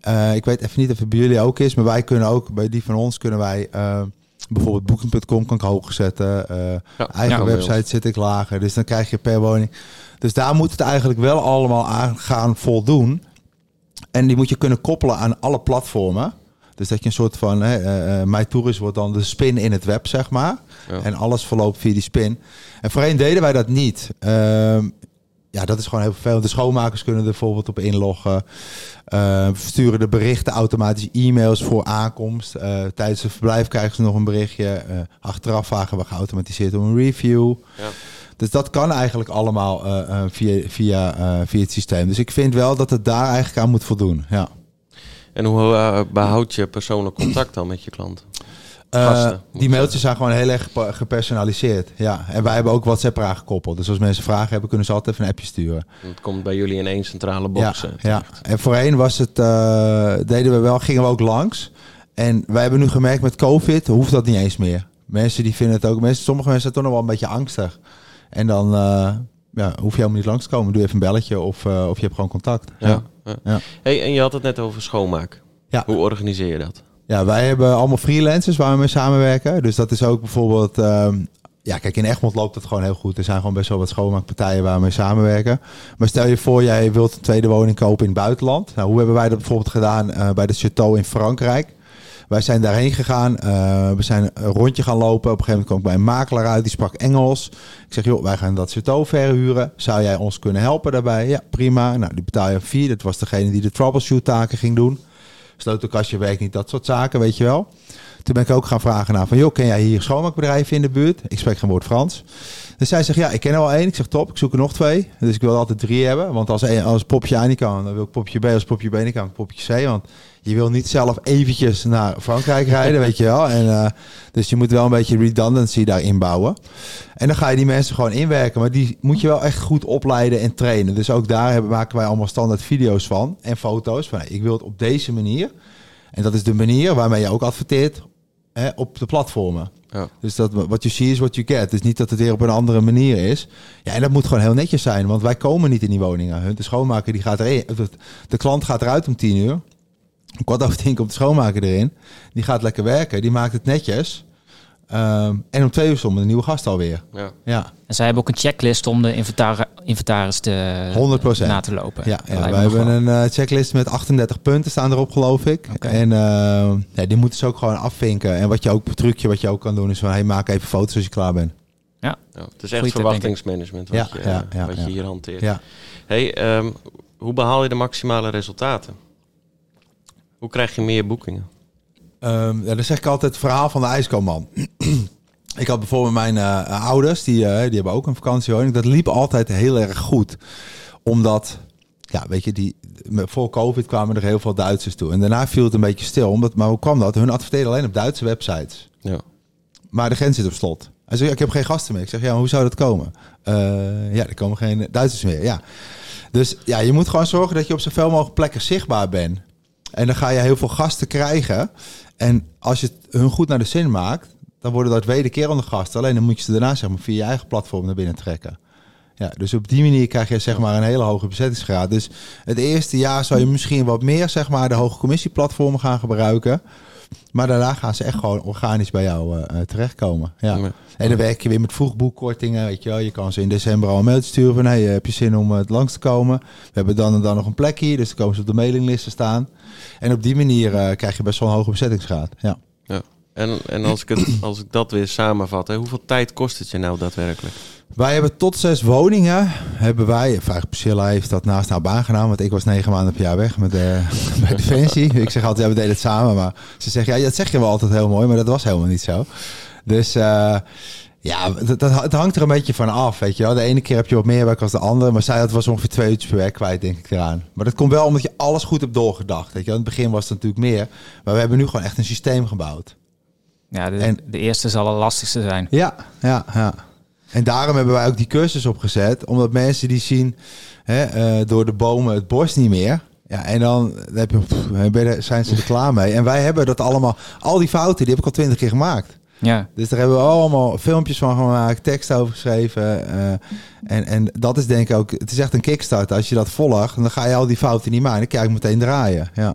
Eh, ik weet even niet of het bij jullie ook is, maar wij kunnen ook, bij die van ons kunnen wij eh, bijvoorbeeld booking.com kan ik hoger zetten. eh, Ja, eigen ja, website zit ik lager. Dus dan krijg je per woning. Dus daar moet het eigenlijk wel allemaal aan gaan voldoen. En die moet je kunnen koppelen aan alle platformen. Dus dat je een soort van, hè, My Tourist wordt dan de spin in het web, zeg maar. Ja. En alles verloopt via die spin. En voorheen deden wij dat niet. Ehm, ja, dat is gewoon heel vervelend. De schoonmakers kunnen er bijvoorbeeld op inloggen. Eh, sturen de berichten automatisch e-mails voor aankomst. Eh, tijdens het verblijf krijgen ze nog een berichtje. Eh, achteraf vragen we geautomatiseerd om een review. Ja. Dus dat kan eigenlijk allemaal via, via, via het systeem. Dus ik vind wel dat het daar eigenlijk aan moet voldoen. Ja. En hoe eh, behoud je persoonlijk contact dan met je klanten? Eh, Gasten, die mailtjes zijn gewoon heel erg gepersonaliseerd. Ja. En wij hebben ook WhatsApp eraan gekoppeld. Dus als mensen vragen hebben, kunnen ze altijd even een appje sturen. Het komt bij jullie in één centrale box. Ja, ja. En voorheen was het, eh, deden we wel, gingen we ook langs. En wij hebben nu gemerkt met COVID hoeft dat niet eens meer. Mensen die vinden het ook, mensen, sommige mensen zijn toch nog wel een beetje angstig. En dan eh, ja, hoef je helemaal niet langs te komen. Doe even een belletje of, of je hebt gewoon contact. Ja. ja. Ja. Hey, en je had het net over schoonmaak. Ja. Hoe organiseer je dat? Ja, wij hebben allemaal freelancers waar we mee samenwerken. Dus dat is ook bijvoorbeeld... ehm, ja, kijk, in Egmond loopt het gewoon heel goed. Er zijn gewoon best wel wat schoonmaakpartijen waar we mee samenwerken. Maar stel je voor, jij wilt een tweede woning kopen in het buitenland. Nou, hoe hebben wij dat bijvoorbeeld gedaan eh, bij de Chateau in Frankrijk? Wij zijn daarheen gegaan. eh, we zijn een rondje gaan lopen. Op een gegeven moment kwam ik bij een makelaar uit. Die sprak Engels. Ik zeg, joh, wij gaan dat Chateau verhuren. Zou jij ons kunnen helpen daarbij? Ja, prima. Nou, die betaal je fee. Dat was degene die de troubleshoot taken ging doen. Sleutelkastje werkt niet, dat soort zaken, weet je wel. Toen ben ik ook gaan vragen naar van, joh, ken jij hier schoonmaakbedrijven in de buurt? Ik spreek geen woord Frans. Dus zij zegt, ja, ik ken er wel één. Ik zeg, top, ik zoek er nog twee. Dus ik wil altijd drie hebben. Want als, als popje A niet kan, dan wil ik popje B. Als popje B niet kan, popje C. Want je wil niet zelf eventjes naar Frankrijk rijden, weet je wel. En, eh, dus je moet wel een beetje redundancy daarin bouwen. En dan ga je die mensen gewoon inwerken. Maar die moet je wel echt goed opleiden en trainen. Dus ook daar hebben, maken wij allemaal standaard video's van. En foto's. Van, ik wil het op deze manier. En dat is de manier waarmee je ook adverteert hè, op de platformen. Ja. Dus dat wat you see is what you get. Dus niet dat het weer op een andere manier is. Ja, en dat moet gewoon heel netjes zijn. Want wij komen niet in die woningen. De schoonmaker die gaat erin. De, de klant gaat eruit om tien uur. Tien komt de schoonmaker erin. Die gaat lekker werken. Die maakt het netjes. Ehm, en om twee uur stond een nieuwe gast alweer. Ja. Ja, En zij hebben ook een checklist om de inventari- inventaris te, 100%. na te lopen. ja, ja wij hebben wel. een eh, checklist met 38 punten staan erop, geloof ik. Oké. En eh, ja, die moeten ze ook gewoon afvinken. En wat je ook, een trucje wat je ook kan doen, is van hey, maak even foto's als je klaar bent. Ja, het is echt Goeie verwachtingsmanagement wat, Ja, je, ja, ja, wat ja. je hier hanteert. Ja. Hey, ehm, hoe behaal je de maximale resultaten? Hoe krijg je meer boekingen? Ehm, ja, dan zeg ik altijd het verhaal van de ijskoolman. ik had bijvoorbeeld mijn eh, ouders, die, eh, die hebben ook een vakantiewoning. Dat liep altijd heel erg goed. Omdat, ja, weet je, die, voor COVID kwamen er heel veel Duitsers toe. En daarna viel het een beetje stil. Omdat, maar hoe kwam dat? Hun adverteerden alleen op Duitse websites. Ja. Maar de grens zit op slot. Hij zegt, ik heb geen gasten meer. Ik zeg, ja, hoe zou dat komen? Eh, ja, er komen geen Duitsers meer. Ja. Dus ja, je moet gewoon zorgen dat je op zoveel mogelijk plekken zichtbaar bent. En dan ga je heel veel gasten krijgen. En als je het hun goed naar de zin maakt, dan worden dat wederkerende gasten. Alleen dan moet je ze daarna zeg maar, via je eigen platform naar binnen trekken. Ja, dus op die manier krijg je zeg maar een hele hoge bezettingsgraad. Dus het eerste jaar zou je misschien wat meer zeg maar de hoge commissieplatformen gaan gebruiken. Maar daarna gaan ze echt gewoon organisch bij jou eh, eh, terechtkomen. Ja. Ja. En dan werk je weer met vroegboekkortingen. Weet je, wel. je kan ze in december al een mailtje sturen van... Hey, heb je zin om het langs te komen? We hebben dan en dan nog een plekje. Dus dan komen ze op de mailinglisten staan. En op die manier eh, krijg je best wel een hoge bezettingsgraad. Ja. ja. En, en als, ik het, als ik dat weer samenvat, hè, hoeveel tijd kost het je nou daadwerkelijk? Wij hebben tot zes woningen. Hebben wij, Priscilla heeft dat naast haar baan gedaan. Want ik was negen maanden per jaar weg met, eh bij Defensie. ik zeg altijd, ja, we deden het samen. Maar ze zegt, ja, dat zeg je wel altijd heel mooi. Maar dat was helemaal niet zo. Dus eh, ja, dat, dat, het hangt er een beetje van af, weet je wel. De ene keer heb je wat meer werk als de andere. Maar zij had was ongeveer twee uurtjes per week kwijt, denk ik, eraan. Maar dat komt wel omdat je alles goed hebt doorgedacht. Weet je wel. In het begin was het natuurlijk meer. Maar we hebben nu gewoon echt een systeem gebouwd. Ja, de, En- de eerste zal het lastigste zijn. Ja, ja, ja. En daarom hebben wij ook die cursus opgezet. Omdat mensen die zien hè, eh, door de bomen het bos niet meer. Ja, en dan heb je, pff, zijn ze er klaar mee. En wij hebben dat allemaal, al die fouten, die heb ik al twintig keer gemaakt. Ja, Dus daar hebben we allemaal filmpjes van gemaakt, tekst over geschreven. eh, en, en dat is denk ik ook, het is echt een kickstart. Als je dat volgt, dan ga je al die fouten niet maken. Dan krijg je meteen draaien. Ja.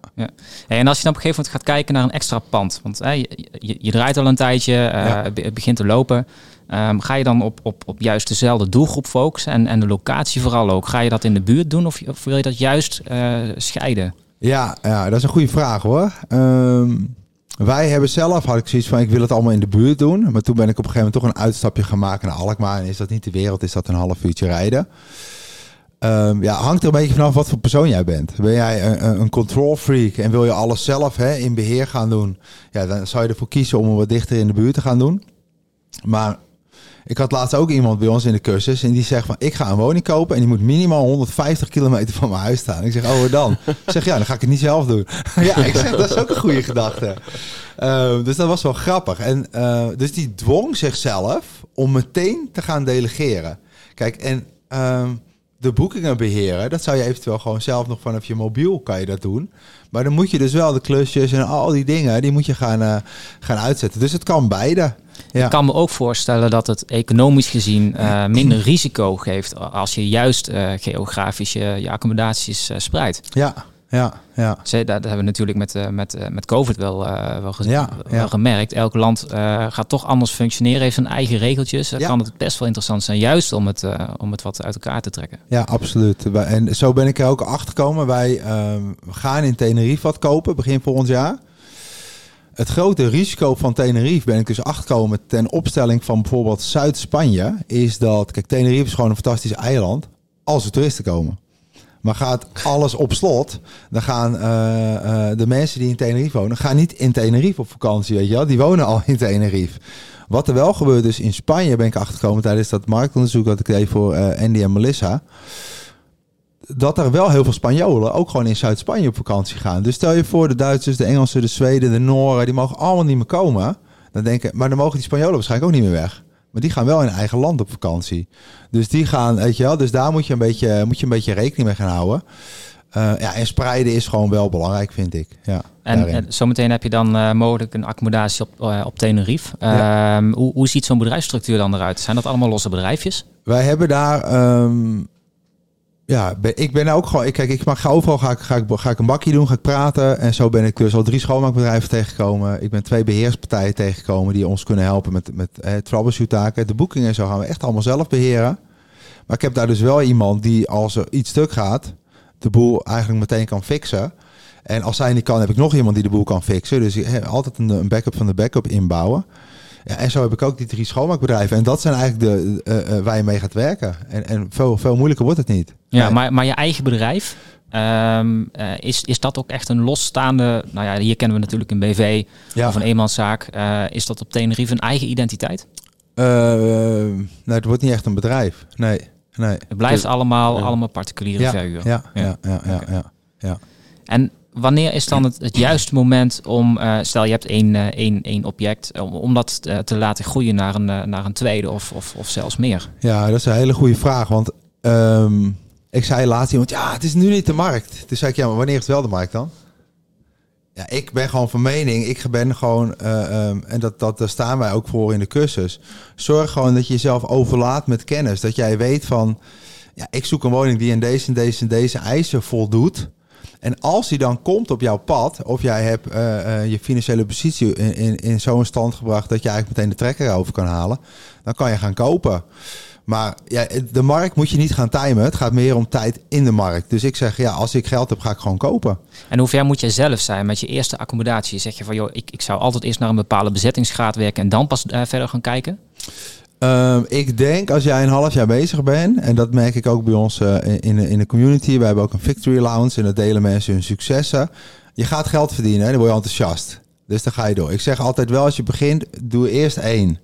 Hey, en als je dan op een gegeven moment gaat kijken naar een extra pand, want hè, je, je, je draait al een tijdje, eh, Ja. het begint te lopen. Ehm, ga je dan op, op, op juist dezelfde doelgroep focussen en, en de locatie vooral ook? Ga je dat in de buurt doen of, of wil je dat juist eh, scheiden? Ja, ja, dat is een goede vraag hoor. Ehm, wij hebben zelf, had ik zoiets van, ik wil het allemaal in de buurt doen. Maar toen ben ik op een gegeven moment toch een uitstapje gaan maken naar Alkmaar. En is dat niet de wereld, is dat een half uurtje rijden. Ehm, ja, hangt er een beetje vanaf wat voor persoon jij bent. Ben jij een, een- control freak en wil je alles zelf hè, in beheer gaan doen? Ja, dan zou je ervoor kiezen om wat dichter in de buurt te gaan doen. Maar Ik had laatst ook iemand bij ons in de cursus en die zegt van ik ga een woning kopen en die moet minimaal 150 kilometer van mijn huis staan. Ik zeg, oh dan? Ik zeg, ja, dan ga ik het niet zelf doen. ja, ik zeg, dat is ook een goede gedachte. Uh, dus dat was wel grappig. En uh, dus die dwong zichzelf om meteen te gaan delegeren. Kijk, en uh, de boekingen beheren, dat zou je eventueel gewoon zelf nog vanaf je mobiel kan je dat doen. Maar dan moet je dus wel de klusjes en al die dingen, die moet je gaan, uh, gaan uitzetten. Dus het kan beide. Ja. Ik kan me ook voorstellen dat het economisch gezien uh, minder risico geeft als je juist uh, geografisch je, je accommodaties spreidt. Ja, ja, ja. Dat, hebben we natuurlijk met, uh, met, uh, met COVID wel, uh, wel, gezien, ja, wel gemerkt. Elk land gaat toch anders functioneren, heeft zijn eigen regeltjes. Dan ja. kan het best wel interessant zijn, juist om het, om het wat uit elkaar te trekken. Ja, absoluut. En zo ben ik er ook achter gekomen. Wij gaan in Tenerife wat kopen begin volgend jaar. Het grote risico van Tenerife ben ik dus achtergekomen ten opstelling van bijvoorbeeld Zuid-Spanje. Is dat, kijk, Tenerife is gewoon een fantastisch eiland als er toeristen komen. Maar gaat alles op slot, dan gaan uh, uh, de mensen die in Tenerife wonen, gaan niet in Tenerife op vakantie, weet je wel. Die wonen al in Tenerife. Wat er wel gebeurt dus in Spanje, ben ik achtergekomen tijdens dat marktonderzoek dat ik deed voor uh, Andy en Melissa. Dat er wel heel veel Spanjolen ook gewoon in Zuid-Spanje op vakantie gaan. Dus stel je voor, de Duitsers, de Engelsen, de Zweden, de Noren, die mogen allemaal niet meer komen. Dan denken, maar dan mogen die Spanjolen waarschijnlijk ook niet meer weg. Maar die gaan wel in eigen land op vakantie. Dus die gaan, weet je wel, dus daar moet je een beetje, moet je een beetje rekening mee gaan houden. Uh, ja, en spreiden is gewoon wel belangrijk, vind ik. Ja, en, en zometeen heb je dan uh, mogelijk een accommodatie op, uh, op Tenerife. Ja. Um, hoe, hoe ziet zo'n bedrijfsstructuur dan eruit? Zijn dat allemaal losse bedrijfjes? Wij hebben daar um, ja, ik ben ook gewoon. Kijk, ik mag overal ga ik, ga, ik, ga ik een bakje doen, ga ik praten. En zo ben ik dus al drie schoonmaakbedrijven tegengekomen. Ik ben twee beheerspartijen tegengekomen die ons kunnen helpen met, met het troubleshoot taken. De boekingen en zo gaan we echt allemaal zelf beheren. Maar ik heb daar dus wel iemand die als er iets stuk gaat, de boel eigenlijk meteen kan fixen. En als zij niet kan, heb ik nog iemand die de boel kan fixen. Dus heb altijd een, een backup van de backup inbouwen. Ja, en zo heb ik ook die drie schoonmaakbedrijven. En dat zijn eigenlijk de uh, uh, waar je mee gaat werken. En, en veel, veel moeilijker wordt het niet. Ja, nee. maar, maar je eigen bedrijf, um, uh, is, is dat ook echt een losstaande... Nou ja, hier kennen we natuurlijk een BV ja. of een eenmanszaak. is dat op Tenerife een eigen identiteit? nee, het wordt niet echt een bedrijf. Nee, nee. Het blijft allemaal, allemaal particuliere ja, verhuur. Ja, ja, ja, ja, ja, okay. ja, ja. En wanneer is dan het, het juiste moment om, uh, stel je hebt één, uh, één, één object, om, om dat te, te laten groeien naar een, naar een tweede of, of, of zelfs meer? Ja, dat is een hele goede vraag. Want um, ik zei laatst iemand, ja, het is nu niet de markt. Toen zei ik, ja, maar wanneer is het wel de markt dan? Ja, ik ben gewoon van mening. Ik ben gewoon, um, en dat, dat, daar staan wij ook voor in de cursus. Zorg gewoon dat je jezelf overlaat met kennis. Dat jij weet van, ja, ik zoek een woning die in deze en deze en deze eisen voldoet. En als die dan komt op jouw pad, of jij hebt uh, uh, je financiële positie in, in, zo'n stand gebracht dat je eigenlijk meteen de trekker over kan halen, dan kan je gaan kopen. Maar ja, de markt moet je niet gaan timen. Het gaat meer om tijd in de markt. Dus ik zeg, ja, als ik geld heb, ga ik gewoon kopen. En hoe ver moet je zelf zijn met je eerste accommodatie? Zeg je van, joh, ik, ik zou altijd eerst naar een bepaalde bezettingsgraad werken en dan pas uh, verder gaan kijken? Uh, ik denk als jij een half jaar bezig bent, en dat merk ik ook bij ons uh, in, in de community. We hebben ook een Victory Lounge en dat delen mensen hun successen. Je gaat geld verdienen, hè, dan word je enthousiast. Dus dan ga je door. Ik zeg altijd wel, als je begint, doe eerst één.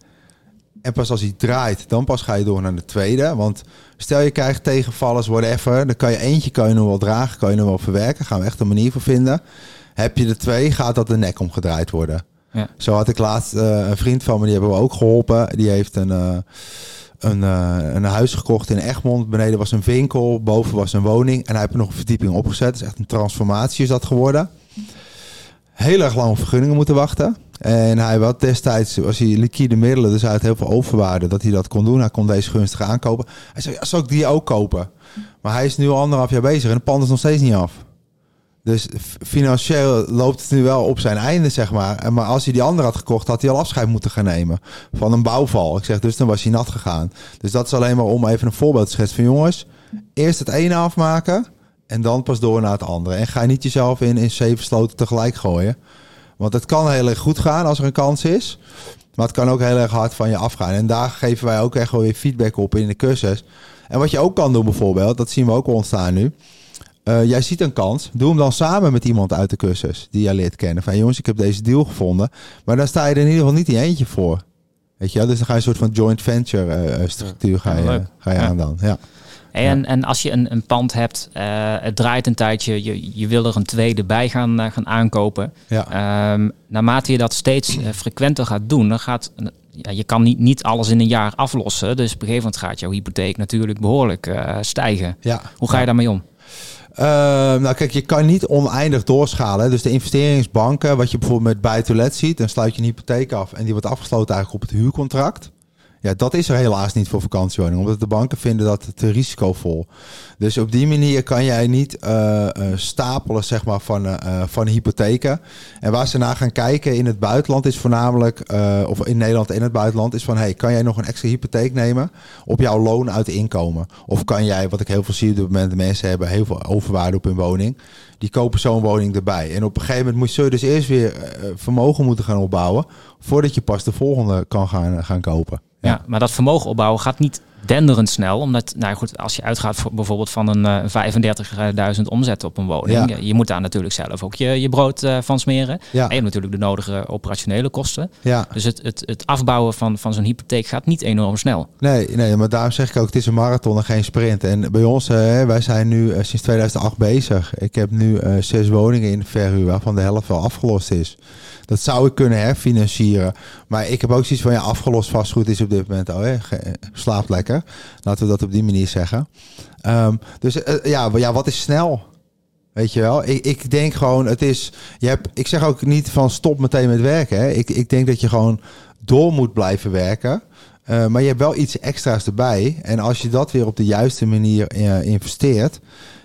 En pas als hij draait, dan pas ga je door naar de tweede. Want stel je krijgt tegenvallers, whatever. Dan kan je eentje kan je nog wel dragen, kan je nog wel verwerken. Gaan we echt een manier voor vinden. Heb je er twee, gaat dat de nek omgedraaid worden. Ja. Zo had ik laatst uh, een vriend van me, die hebben we ook geholpen. Die heeft een, uh, een, uh, een huis gekocht in Egmond. Beneden was een winkel, boven was een woning. En hij heeft er nog een verdieping opgezet. Is echt een transformatie is dat geworden. Heel erg lang vergunningen moeten wachten. En hij had destijds, was hij liquide middelen, dus hij had heel veel overwaarde dat hij dat kon doen. Hij kon deze gunstig aankopen. Hij zei, ja, zou ik die ook kopen? Maar hij is nu al anderhalf jaar bezig en de pand is nog steeds niet af. Dus financieel loopt het nu wel op zijn einde, zeg maar. Maar als hij die andere had gekocht, had hij al afscheid moeten gaan nemen van een bouwval. Ik zeg, dus dan was hij nat gegaan. Dus dat is alleen maar om even een voorbeeld te schetsen van jongens. Eerst het ene afmaken en dan pas door naar het andere. En ga niet jezelf in, in zeven sloten tegelijk gooien. Want het kan heel erg goed gaan als er een kans is. Maar het kan ook heel erg hard van je afgaan. En daar geven wij ook echt wel weer feedback op in de cursus. En wat je ook kan doen bijvoorbeeld, dat zien we ook ontstaan nu Uh, jij ziet een kans. Doe hem dan samen met iemand uit de cursus die jij leert kennen. Van jongens, ik heb deze deal gevonden. Maar dan sta je er in ieder geval niet in eentje voor. Weet je wel? Dus dan ga je een soort van joint venture eh, eh, structuur ga je, ga je Ja. aan dan. Ja. En, en als je een, een pand hebt, eh, het draait een tijdje, je, je wil er een tweede bij gaan, eh, gaan aankopen. Ja. Ehm, naarmate je dat steeds eh, frequenter gaat doen, dan gaat ja, je kan niet, niet alles in een jaar aflossen. Dus op een gegeven moment gaat jouw hypotheek natuurlijk behoorlijk eh, stijgen. ja. Hoe ga je daarmee om? Ehm, nou kijk, je kan niet oneindig doorschalen. Dus de investeringsbanken, wat je bijvoorbeeld met buy-to-let ziet, dan sluit je een hypotheek af en die wordt afgesloten eigenlijk op het huurcontract. Ja, dat is er helaas niet voor vakantiewoningen, omdat de banken vinden dat te risicovol. Dus op die manier kan jij niet eh, eh, stapelen zeg maar, van, eh, van hypotheken. En waar ze naar gaan kijken in het buitenland is voornamelijk, of in Nederland en het buitenland, is van hey, kan jij nog een extra hypotheek nemen op jouw loon uit inkomen? Of kan jij, wat ik heel veel zie op dit moment, mensen hebben heel veel overwaarde op hun woning. Die kopen zo'n woning erbij. En op een gegeven moment moet je dus eerst weer vermogen moeten gaan opbouwen. Voordat je pas de volgende kan gaan, gaan kopen. Ja. maar dat vermogen opbouwen gaat niet denderend snel. Omdat, nou goed, als je uitgaat voor, bijvoorbeeld van een eh 35.000 omzet op een woning. Ja. Je, moet daar natuurlijk zelf ook je, je brood eh, van smeren. Ja. En je hebt natuurlijk de nodige operationele kosten. Ja, Dus het, het, het afbouwen van, van zo'n hypotheek gaat niet enorm snel. nee, nee, maar daarom zeg ik ook, het is een marathon en geen sprint. En bij ons, eh, wij zijn nu sinds 2008 bezig. Ik heb nu zes woningen in de verhuur, waarvan de helft wel afgelost is. Dat zou ik kunnen herfinancieren. Maar ik heb ook zoiets van, ja, afgelost vastgoed is op dit moment al, hè, slaapt lekker. Laten we dat op die manier zeggen. Ehm, dus eh, ja, ja, wat is snel? Weet je wel, ik, ik denk gewoon, het is. Je hebt, ik zeg ook niet van stop meteen met werken. Hè. Ik, ik denk dat je gewoon door moet blijven werken. Eh, maar je hebt wel iets extra's erbij. En als je dat weer op de juiste manier eh, investeert.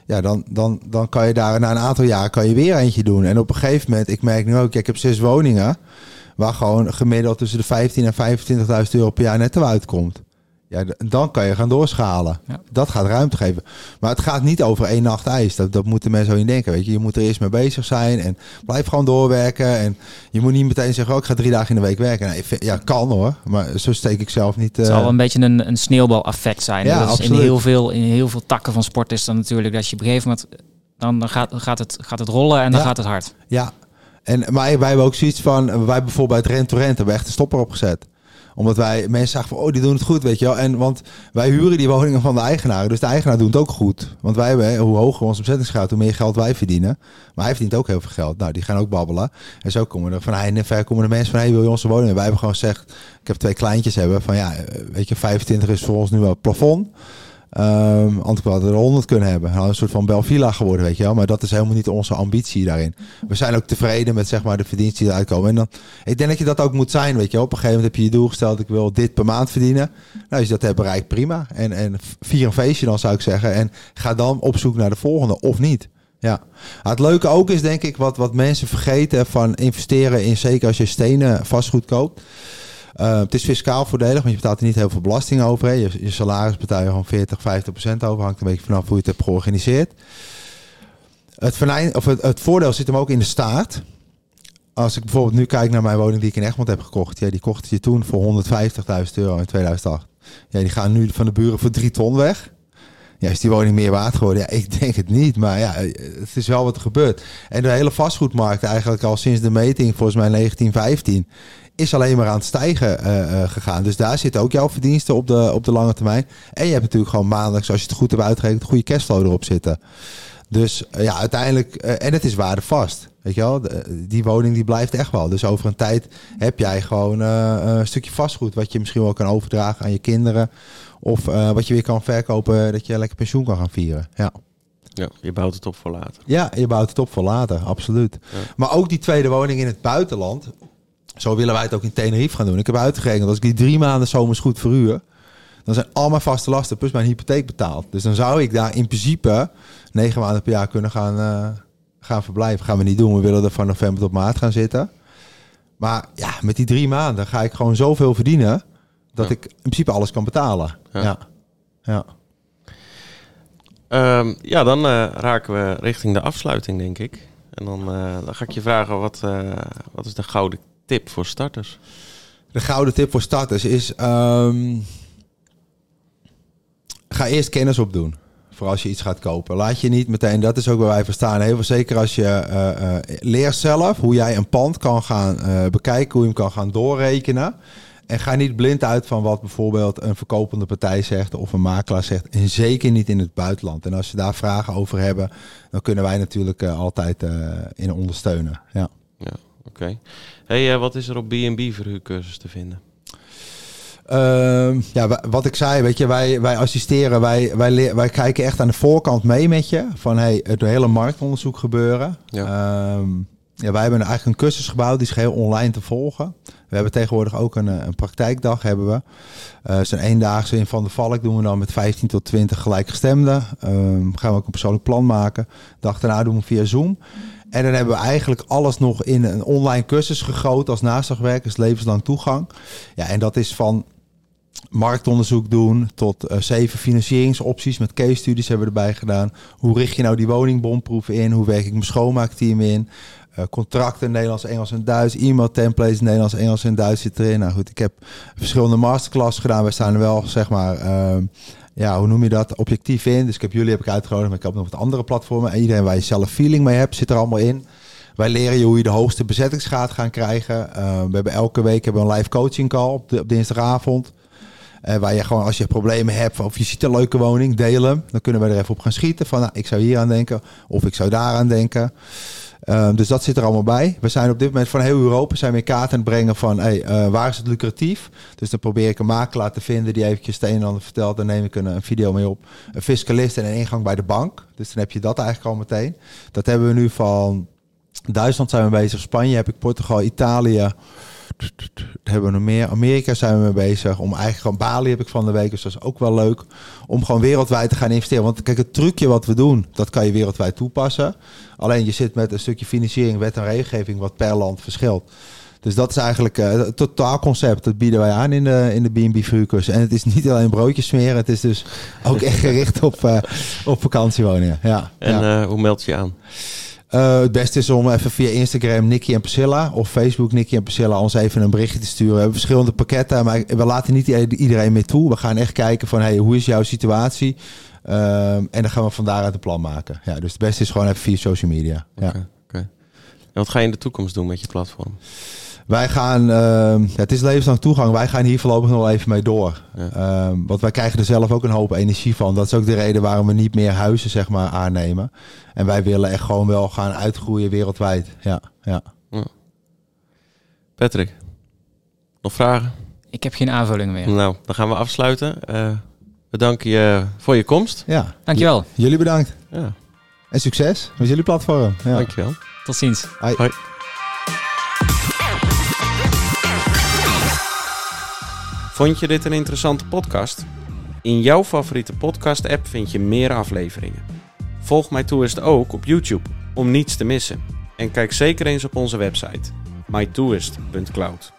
Ja, dan, dan, dan kan je daar na een aantal jaar kan je weer eentje doen. En op een gegeven moment, ik merk nu ook, ik heb zes woningen. Waar gewoon gemiddeld tussen de 15 en 25.000 euro per jaar netto uitkomt. Ja, dan kan je gaan doorschalen. Ja. Dat gaat ruimte geven. Maar het gaat niet over één nacht ijs. Dat, dat moeten mensen zo in denken. Weet je. je moet er eerst mee bezig zijn. En blijf gewoon doorwerken. En je moet niet meteen zeggen, oh, ik ga drie dagen in de week werken. Vind- ja, kan hoor. Maar zo steek ik zelf niet... Het eh, zal een beetje een, een sneeuwbaleffect zijn. Ja, dat is in, heel veel, in heel veel takken van sport is dan natuurlijk dat je op een gegeven moment... Dan, dan gaat, gaat, het, gaat het rollen en dan Ja. gaat het hard. Ja, en, maar wij hebben ook zoiets van, wij bijvoorbeeld bij Rent to Rent hebben we echt een stopper opgezet. Omdat wij mensen zagen van, oh, die doen het goed, weet je wel. En want wij huren die woningen van de eigenaren, dus de eigenaar doet het ook goed. Want wij hebben, hoe hoger ons omzettingsgraad, hoe meer geld wij verdienen. Maar hij verdient ook heel veel geld. Nou, die gaan ook babbelen. En zo komen er van hij en ver komen de mensen van, hey, wil je onze woning? Wij hebben gewoon gezegd, ik heb twee kleintjes hebben, van ja, eh, weet je, 25 is voor ons nu wel plafond. Ehm anders we er 100 kunnen hebben. Nou, een soort van Belvilla geworden, weet je wel. Maar dat is helemaal niet onze ambitie daarin. We zijn ook tevreden met zeg maar, de verdiensten die eruit komen. En dan, ik denk dat je dat ook moet zijn, weet je. Op een gegeven moment heb je je doel gesteld, ik wil dit per maand verdienen. Nou, als je dat hebt bereikt, prima. En, en vier een feestje dan, zou ik zeggen. En ga dan op zoek naar de volgende, of niet. Ja. Het leuke ook is, denk ik, wat, wat mensen vergeten van investeren in, zeker als je stenen vastgoed koopt. Uh, het is fiscaal voordelig, want je betaalt er niet heel veel belasting over. Je, je salaris betaal je gewoon 40, 50 procent over. Hangt een beetje vanaf hoe je het hebt georganiseerd. Het, of het, het voordeel zit hem ook in de staat. Als ik bijvoorbeeld nu kijk naar mijn woning die ik in Egmond heb gekocht. Ja, die kocht je toen voor 150.000 euro in 2008. Ja, die gaan nu van de buren voor 3 ton weg. Ja, is die woning meer waard geworden? Ja, ik denk het niet. Maar ja, het is wel wat er gebeurt. En de hele vastgoedmarkt eigenlijk al sinds de meting, volgens mij 1915 is alleen maar aan het stijgen uh, uh, gegaan. Dus daar zitten ook jouw verdiensten op de, op de lange termijn. En je hebt natuurlijk gewoon maandelijks, als je het goed hebt uitgerekend, goede cashflow erop zitten. Dus uh, ja, uiteindelijk, en het is waardevast. Weet je wel, de, die woning die blijft echt wel. Dus over een tijd heb jij gewoon een stukje vastgoed wat je misschien wel kan overdragen aan je kinderen. Of wat je weer kan verkopen, dat je lekker pensioen kan gaan vieren. Ja. Ja, je bouwt het op voor later. Ja, je bouwt het op voor later, absoluut. Ja. Maar ook die tweede woning in het buitenland, zo willen wij het ook in Tenerife gaan doen. Ik heb uitgerekend, als ik die drie maanden zomers goed verhuur, dan zijn al mijn vaste lasten plus mijn hypotheek betaald. Dus dan zou ik daar in principe negen maanden per jaar kunnen gaan, uh, gaan verblijven. Gaan we niet doen. We willen er van november tot maart gaan zitten. Maar ja, met die drie maanden ga ik gewoon zoveel verdienen dat Ja. ik in principe alles kan betalen. Ja. Ja. ja. Ehm, ja, dan eh, raken we richting de afsluiting, denk ik. En dan, eh, dan ga ik je vragen, wat, eh, wat is de gouden tip voor starters? De gouden tip voor starters is... ehm, ga eerst kennis opdoen. Voor als je iets gaat kopen. Laat je niet meteen, dat is ook waar wij voor staan. Heel veel zeker als je uh, uh, leert zelf hoe jij een pand kan gaan uh, bekijken. Hoe je hem kan gaan doorrekenen. En ga niet blind uit van wat bijvoorbeeld een verkopende partij zegt of een makelaar zegt. En zeker niet in het buitenland. En als je daar vragen over hebben, dan kunnen wij natuurlijk altijd in ondersteunen. Ja, ja. Okay. Hey, uh, wat is er op B&B verhuurcursus te vinden? Uh, ja, wat ik zei, weet je, wij, wij assisteren, wij, wij, wij kijken echt aan de voorkant mee met je. Van hey, het hele marktonderzoek gebeuren. Ja. Uh, ja, wij hebben eigenlijk een cursus gebouwd, die is geheel online te volgen. We hebben tegenwoordig ook een, een praktijkdag, hebben we. Uh, zijn eendaagse in Van de Valk doen we dan met 15 tot 20 gelijkgestemden. Uh, gaan we ook een persoonlijk plan maken. Dag daarna doen we via Zoom. En dan hebben we eigenlijk alles nog in een online cursus gegoten als naslagwerk, dus levenslang toegang. Ja, en dat is van marktonderzoek doen tot uh, zeven financieringsopties met case studies hebben we erbij gedaan. Hoe richt je nou die woningbonproeven in? Hoe werk ik mijn schoonmaakteam in? Uh, contracten Nederlands, Engels en Duits. E-mail templates Nederlands, Engels en Duits zit erin. Nou goed, ik heb verschillende masterclass gedaan. We staan wel, zeg maar, uh, ja, hoe noem je dat? Objectief in. Dus ik heb jullie heb ik uitgenodigd, maar ik heb nog wat andere platformen. En iedereen waar je zelf feeling mee hebt, zit er allemaal in. Wij leren je hoe je de hoogste bezettingsgraad gaat krijgen. Uh, we hebben elke week hebben een live coaching call op, de, op dinsdagavond. Uh, waar je gewoon, als je problemen hebt of je ziet een leuke woning, delen. Dan kunnen we er even op gaan schieten. Van, nou, ik zou hier aan denken of ik zou daar aan denken. Uh, dus dat zit er allemaal bij. We zijn op dit moment van heel Europa zijn kaart aan het brengen van hey, uh, waar is het lucratief. Dus dan probeer ik een makelaar te vinden die eventjes het een en ander vertelt. Dan neem ik een, een, video mee op. Een fiscalist en een ingang bij de bank. Dus dan heb je dat eigenlijk al meteen. Dat hebben we nu van Duitsland zijn we bezig. Spanje heb ik, Portugal, Italië hebben we nog meer? Amerika zijn we mee bezig. Om eigenlijk gewoon Bali heb ik van de week. Dus dat is ook wel leuk. Om gewoon wereldwijd te gaan investeren. Want kijk, het trucje wat we doen, dat kan je wereldwijd toepassen. Alleen je zit met een stukje financiering, wet en regelgeving, wat per land verschilt. Dus dat is eigenlijk uh, het totaalconcept. Dat bieden wij aan in de, in de B&B Vuurcursus. En het is niet alleen broodjes smeren. Het is dus ook echt gericht op, uh, op vakantiewoningen. Ja, en ja. Uh, hoe meld je je aan? Uh, het beste is om even via Instagram Nicky en Priscilla of Facebook Nicky en Priscilla ons even een berichtje te sturen. We hebben verschillende pakketten, maar we laten niet iedereen mee toe. We gaan echt kijken van hey, hoe is jouw situatie? Uh, en dan gaan we van daaruit een plan maken. Ja, dus het beste is gewoon even via social media. Ja. En wat ga je in de toekomst doen met je platform? Wij gaan, uh, het is levenslang toegang, wij gaan hier voorlopig nog even mee door. Ja. Uh, want wij krijgen er zelf ook een hoop energie van. Dat is ook de reden waarom we niet meer huizen zeg maar, aannemen. En wij willen echt gewoon wel gaan uitgroeien wereldwijd. Ja, ja. ja. Patrick, nog vragen? Ik heb geen aanvulling meer. Nou, dan gaan we afsluiten. Uh, we danken je voor je komst. Ja. Dankjewel. J jullie bedankt. Ja. En succes met jullie platform. Ja. Dankjewel. Tot ziens. Hoi. Hoi. Vond je dit een interessante podcast? In jouw favoriete podcast-app vind je meer afleveringen. Volg mij ook op YouTube om niets te missen. En kijk zeker eens op onze website mytourist.cloud.